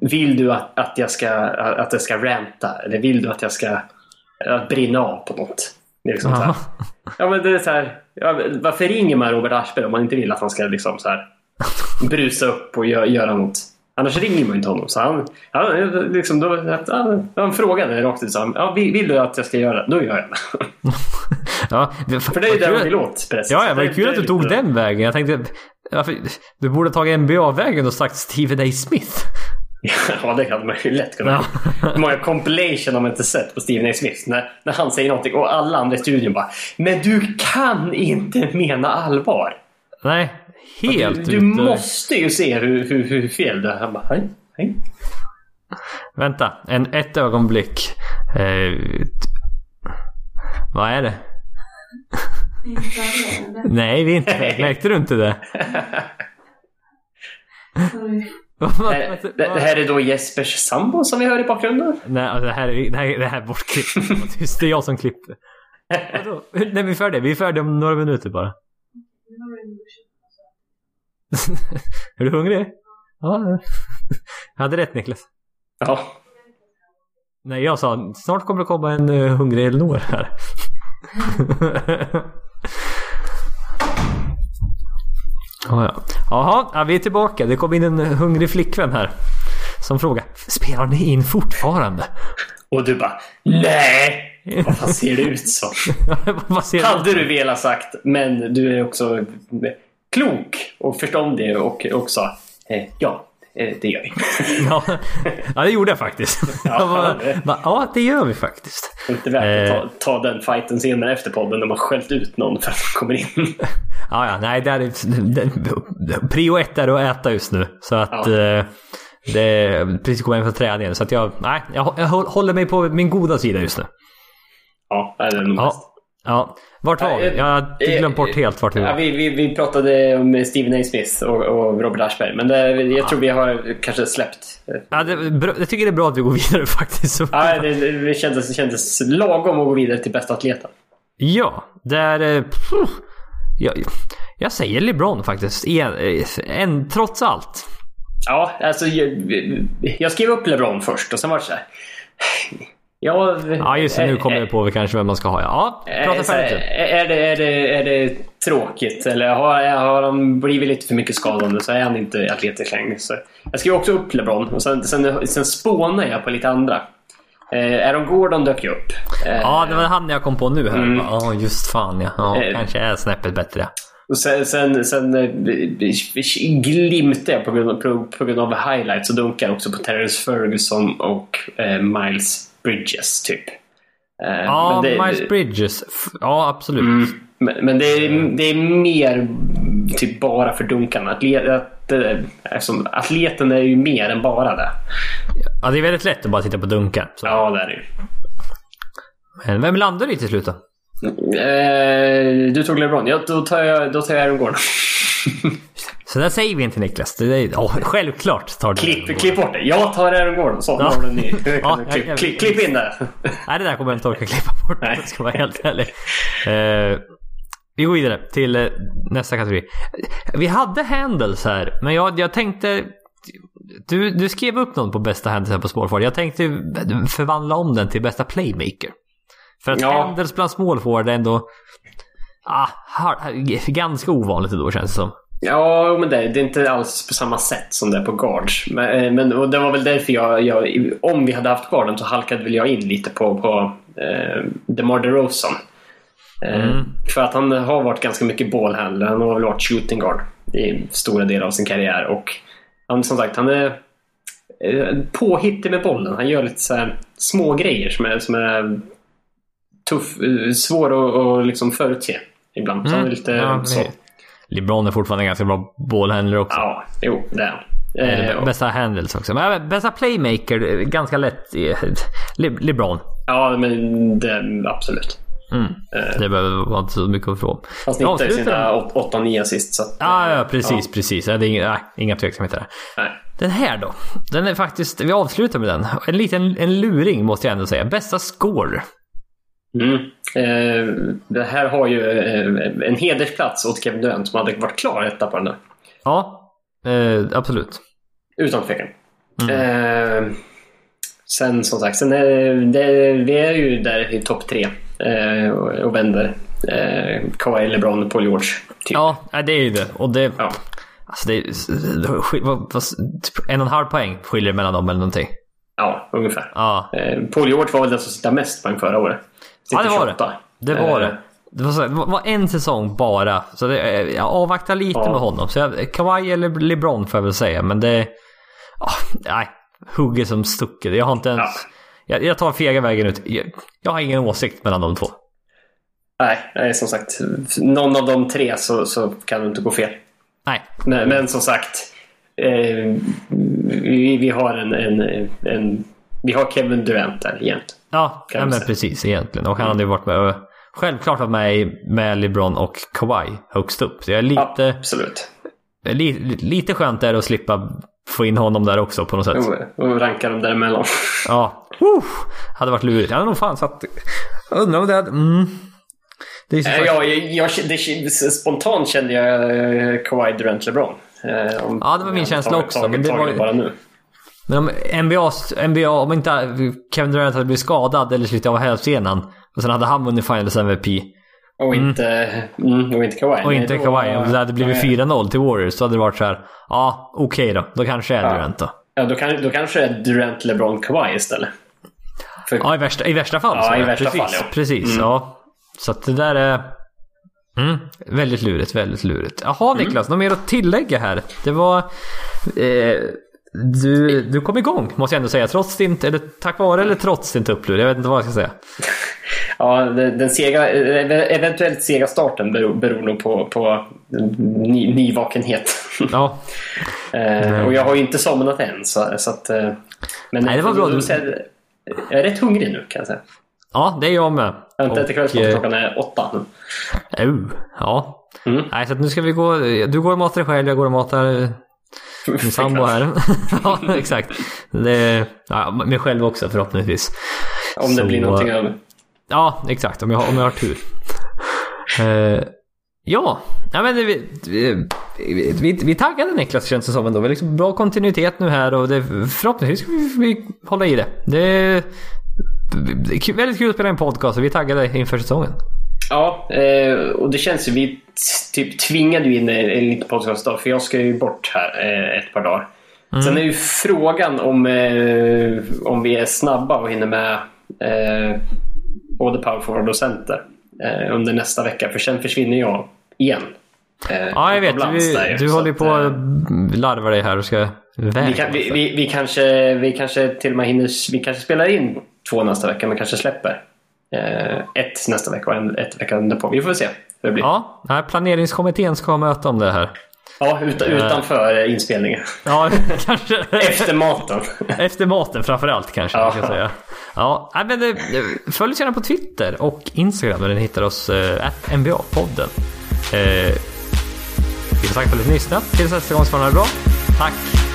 Vill du att, att, jag ska, att jag ska ranta? Eller vill du att jag ska att brinna av på något? Det är liksom så här. Ja, men det är så här, ja, varför ringer man Robert Aschberg om man inte vill att han ska liksom så här, brusa upp och gö- göra något? Annars ringer man inte honom. Så han, han, liksom, då, han, han frågade rakt ut. Ja, vill, du att jag ska göra det? Då gör jag det. ja, För det är ju där man vill åt. pressen. Ja, ja, men det- kul det att du tog den vägen. Jag tänkte, varför, du borde ha tagit NBA-vägen och sagt Stephen A. Smith. Ja, det hade man ju lätt kunnat Ja. Hur många compilation har man inte sett på Stephen A. Smith? När, när han säger någonting och alla andra i studion bara Men du kan inte mena allvar! Nej, helt Du, du måste ju se hur, hur, hur fel det är. Han bara, hej, hej. Vänta, en, ett ögonblick. Eh, vad är det? Nej, vi är inte Märkte du inte det? Det, Eh, det, det här är då Jespers sambo som vi hör i bakgrunden. Nej, alltså, det här är, det här, är- det här är bortklippt. Tyst, det är jag som klipper. Nej, vi är färdiga. Vi är färdiga om några minuter bara. är du hungrig? Ja. Jag hade rätt Niklas. Ja. Nej, jag sa snart kommer det komma en uh, hungrig Elinor här. Ja, ja. Jaha, ja, vi är tillbaka. Det kom in en hungrig flickvän här. Som frågar, spelar ni in fortfarande? Och du bara, nej! Vad fan ser det ut som? Hade du velat sagt, men du är också klok och förståndig och, sa, eh, ja, det gör vi. Ja, det gjorde jag faktiskt. Ja, bara, det- bara, ja, det gör vi faktiskt. Inte värt Eh. att ta, ta den fighten senare efter podden när man skällt ut någon för att de kommer in. Ja, ja, nej, det är, det, prio ett är att äta just nu. Så att Ja. eh, det är precis kommit hem från träningen. Så att jag, nej, jag, jag håller mig på min goda sida just nu. Ja, det är nog Ja. bäst. Ja, vart var vi? Jag har glömt bort helt vart vi var. Ja, vi, vi, vi pratade om Stephen A. Smith och, och Robert Aschberg, men det, jag ja. tror vi har kanske släppt. Ja, det, jag tycker det är bra att vi går vidare faktiskt. Ja, det, det, kändes, det kändes lagom att gå vidare till bästa atleten. Ja, där... Jag, jag säger LeBron faktiskt. En, en, trots allt. Ja, alltså jag, jag skrev upp LeBron först och sen var det så här. Ja, ja just det. Nu kommer jag på kanske vem man ska ha. Ja, prata färdigt. Är det, är, det, är det tråkigt? Eller har, har han blivit lite för mycket skadande så är han inte atletisk längre. Så jag skrev också upp LeBron och sen, sen, sen spånade jag på lite andra. Eh, Aaron Gordon dök ju upp. Eh, ja, det var han jag kom på nu här. Mm. Ja, mm. just fan ja. ja eh, kanske är snäppet bättre. Och sen, sen, sen eh, glimtade jag på grund, av, på, på grund av highlights och dunkar också på Terrence Ferguson och eh, Miles Bridges typ. Eh, ja, det, Miles Bridges. Ja, absolut. Mm, men, men det, är, det är mer typ bara för dunkarna. Atlet, att, eftersom, atleten är ju mer än bara det. Ja, det är väldigt lätt att bara titta på dunkar. Så. Ja, det är det Men vem landar i till slut då? Eh, du tog LeBron. Ja, då tar jag, då tar jag Aaron Gordon. Så där säger vi inte Niklas. Det är, oh, självklart tar du klipp, klipp bort det. Jag tar Aaron Gordon. Så, ja. har ny. Ja, klipp, jag, klipp, klipp, in det. Nej, det där kommer jag inte orka klippa bort. Nej. Jag ska vara helt ärlig. Uh, vi går vidare till uh, nästa kategori. Vi hade handles här, men jag, jag tänkte... Du, du skrev upp någon på bästa handles här på Spårfart. Jag tänkte förvandla om den till bästa playmaker. För att ja. handles bland smallforward är ändå... Ah, ganska ovanligt då känns det som. Ja, men det, det, är inte alls på samma sätt som det är på guards. Men, eh, men och det var väl därför jag, jag, Om vi hade haft guarden så halkade väl jag in lite på, på eh, DeMar DeRozan. Eh, mm. För att han har varit ganska mycket ballhandler. Han har väl varit shooting guard i stora delar av sin karriär. Och han, som sagt, han är eh, påhittig med bollen. Han gör lite så små grejer som är, som är tuff, eh, svår att, att liksom förutse ibland. Mm. Så han är lite ja, så. LeBron är fortfarande ganska bra bollhandler också. Ja, jo det är Eh, bästa handles också. Men bästa playmaker, ganska lätt. Le LeBron. Ja, men det, absolut. Mm. Eh. Det behöver vara inte så mycket att fråga. Han snittade sina 8-9 assist. Så att, ja, ja, precis, ja. precis. det är inga, nej, inga tveksamheter där. Nej. Den här då? Den är faktiskt, vi avslutar med den. En liten en luring måste jag ändå säga. Bästa score. Mm. Eh, det här har ju eh, en hedersplats åt Kevin Durant som hade varit klar etta på den där. Ja, eh, absolut. Utan tvekan. Mm. Sen som sagt, sen är det, vi är ju där i topp tre och, vänder. Eh, Kawhi, LeBron, Paul George. Typ. Ja, det är ju det. Och det... Ja. Alltså det, är, en och en halv poäng skiljer mellan dem eller någonting. Ja, ungefär. Ja. Paul George var väl den som sittade mest poäng förra året. Ja, det var det. Det var det. Det var, så, det var en säsong bara. Så det, jag avvaktar lite ja. med honom. Så jag, Kawhi eller LeBron får jag väl säga. Men det... Oh, nej, hugget som stucket. Jag har inte ens... Ja. Jag, jag tar fega vägen ut. Jag, jag, har ingen åsikt mellan de två. Nej, nej som sagt. Någon av de tre så, så kan du inte gå fel. Nej. Men, men som sagt. Eh, vi, vi, har en, en, en, Vi har Kevin Durant där egentligen. Ja, ja men precis egentligen. Och han hade ju varit med självklart varit med med LeBron och Kawhi högst upp. Så jag är lite... Absolut. Li, lite skönt är det att slippa få in honom där också på något sätt. Och ranka dem däremellan. Ja. Uh, hade varit lurigt. Jag hade nog fan satt... Undrar om det hade... Mm. Det är äh, ja, jag, jag, det, spontant kände jag uh, Kawhi Durant LeBron. Uh, om, ja, det var min känsla också. Men det var bara nu. Men om NBA, NBA, om inte Kevin Durant hade blivit skadad eller slitit av hälsenan och sen hade han vunnit Finals MVP. Och mm. inte, mm. och inte Kawhi. Och inte Kawhi. Om det hade blivit 4-0 till Warriors så hade det varit så här. Ja, okej okay då. Då kanske är ja. Durant då. Ja, då, kan, då kanske det är Durant, LeBron, Kawhi istället. För... Ja, i värsta, i värsta fall. Ja, i värsta precis, fall ja. Precis, mm. ja. Så att det där är... Mm, väldigt lurigt, väldigt lurigt. Jaha mm. Niklas, något mer att tillägga här? Det var... Eh, du, du kom igång måste jag ändå säga. Trots din, eller tack vare eller trots din tupplur. Jag vet inte vad jag ska säga. Ja, den sega, eventuellt sega starten beror, beror nog på, på ny, nyvakenhet. Ja. eh, och jag har ju inte somnat än. Så, så att, eh, men Nej, det var bra. Du... Jag är rätt hungrig nu kan jag säga. Ja, det är jag med. Inte ätit kvällsmat, eh, klockan är åtta nu. Oh, ja. Mm. Nej, så nu ska vi gå. Du går och matar dig själv, jag går och matar min sambo här. ja, exakt. Det, ja, mig själv också förhoppningsvis. Om det Så, blir någonting över. Ja, exakt. Om jag, har- om jag har tur. Eh, ja, ja men vi, vi, vi, vi taggade Niklas känns det som ändå. Vi har liksom bra kontinuitet nu här och det, förhoppningsvis ska vi, vi hålla i det. Det är, det är väldigt kul att spela en podcast och vi är taggade inför säsongen. Ja, eh, och det känns ju... Vi typ tvingade ju in en, en liten podcast då, för jag ska ju bort här eh, ett par dagar. Sen är ju frågan om, eh, om vi är snabba och hinner med eh, både power forward och center eh, under nästa vecka. För sen försvinner jag igen. Eh, Ja, jag vet. Du, där, du håller att, på att larva dig här och ska iväg. vi, kan, vi, vi, vi, kanske, vi kanske till och med hinner... Vi kanske spelar in två nästa vecka, men kanske släpper ett nästa vecka och en, ett veckan på. Vi får se hur det blir. Ja, Ja, nej, planeringskommittén ska ha möte om det här. ut, utanför eh, inspelningen. Ja, kanske. Efter maten. Efter maten framförallt kanske. Ja. ska säga. Ja, men eh, följ oss gärna på Twitter och Instagram där ni hittar oss eh, NBA-podden. Eh, vi får tacka för att ni lyssnat. Tills nästa gång så får ni ha det bra. Tack!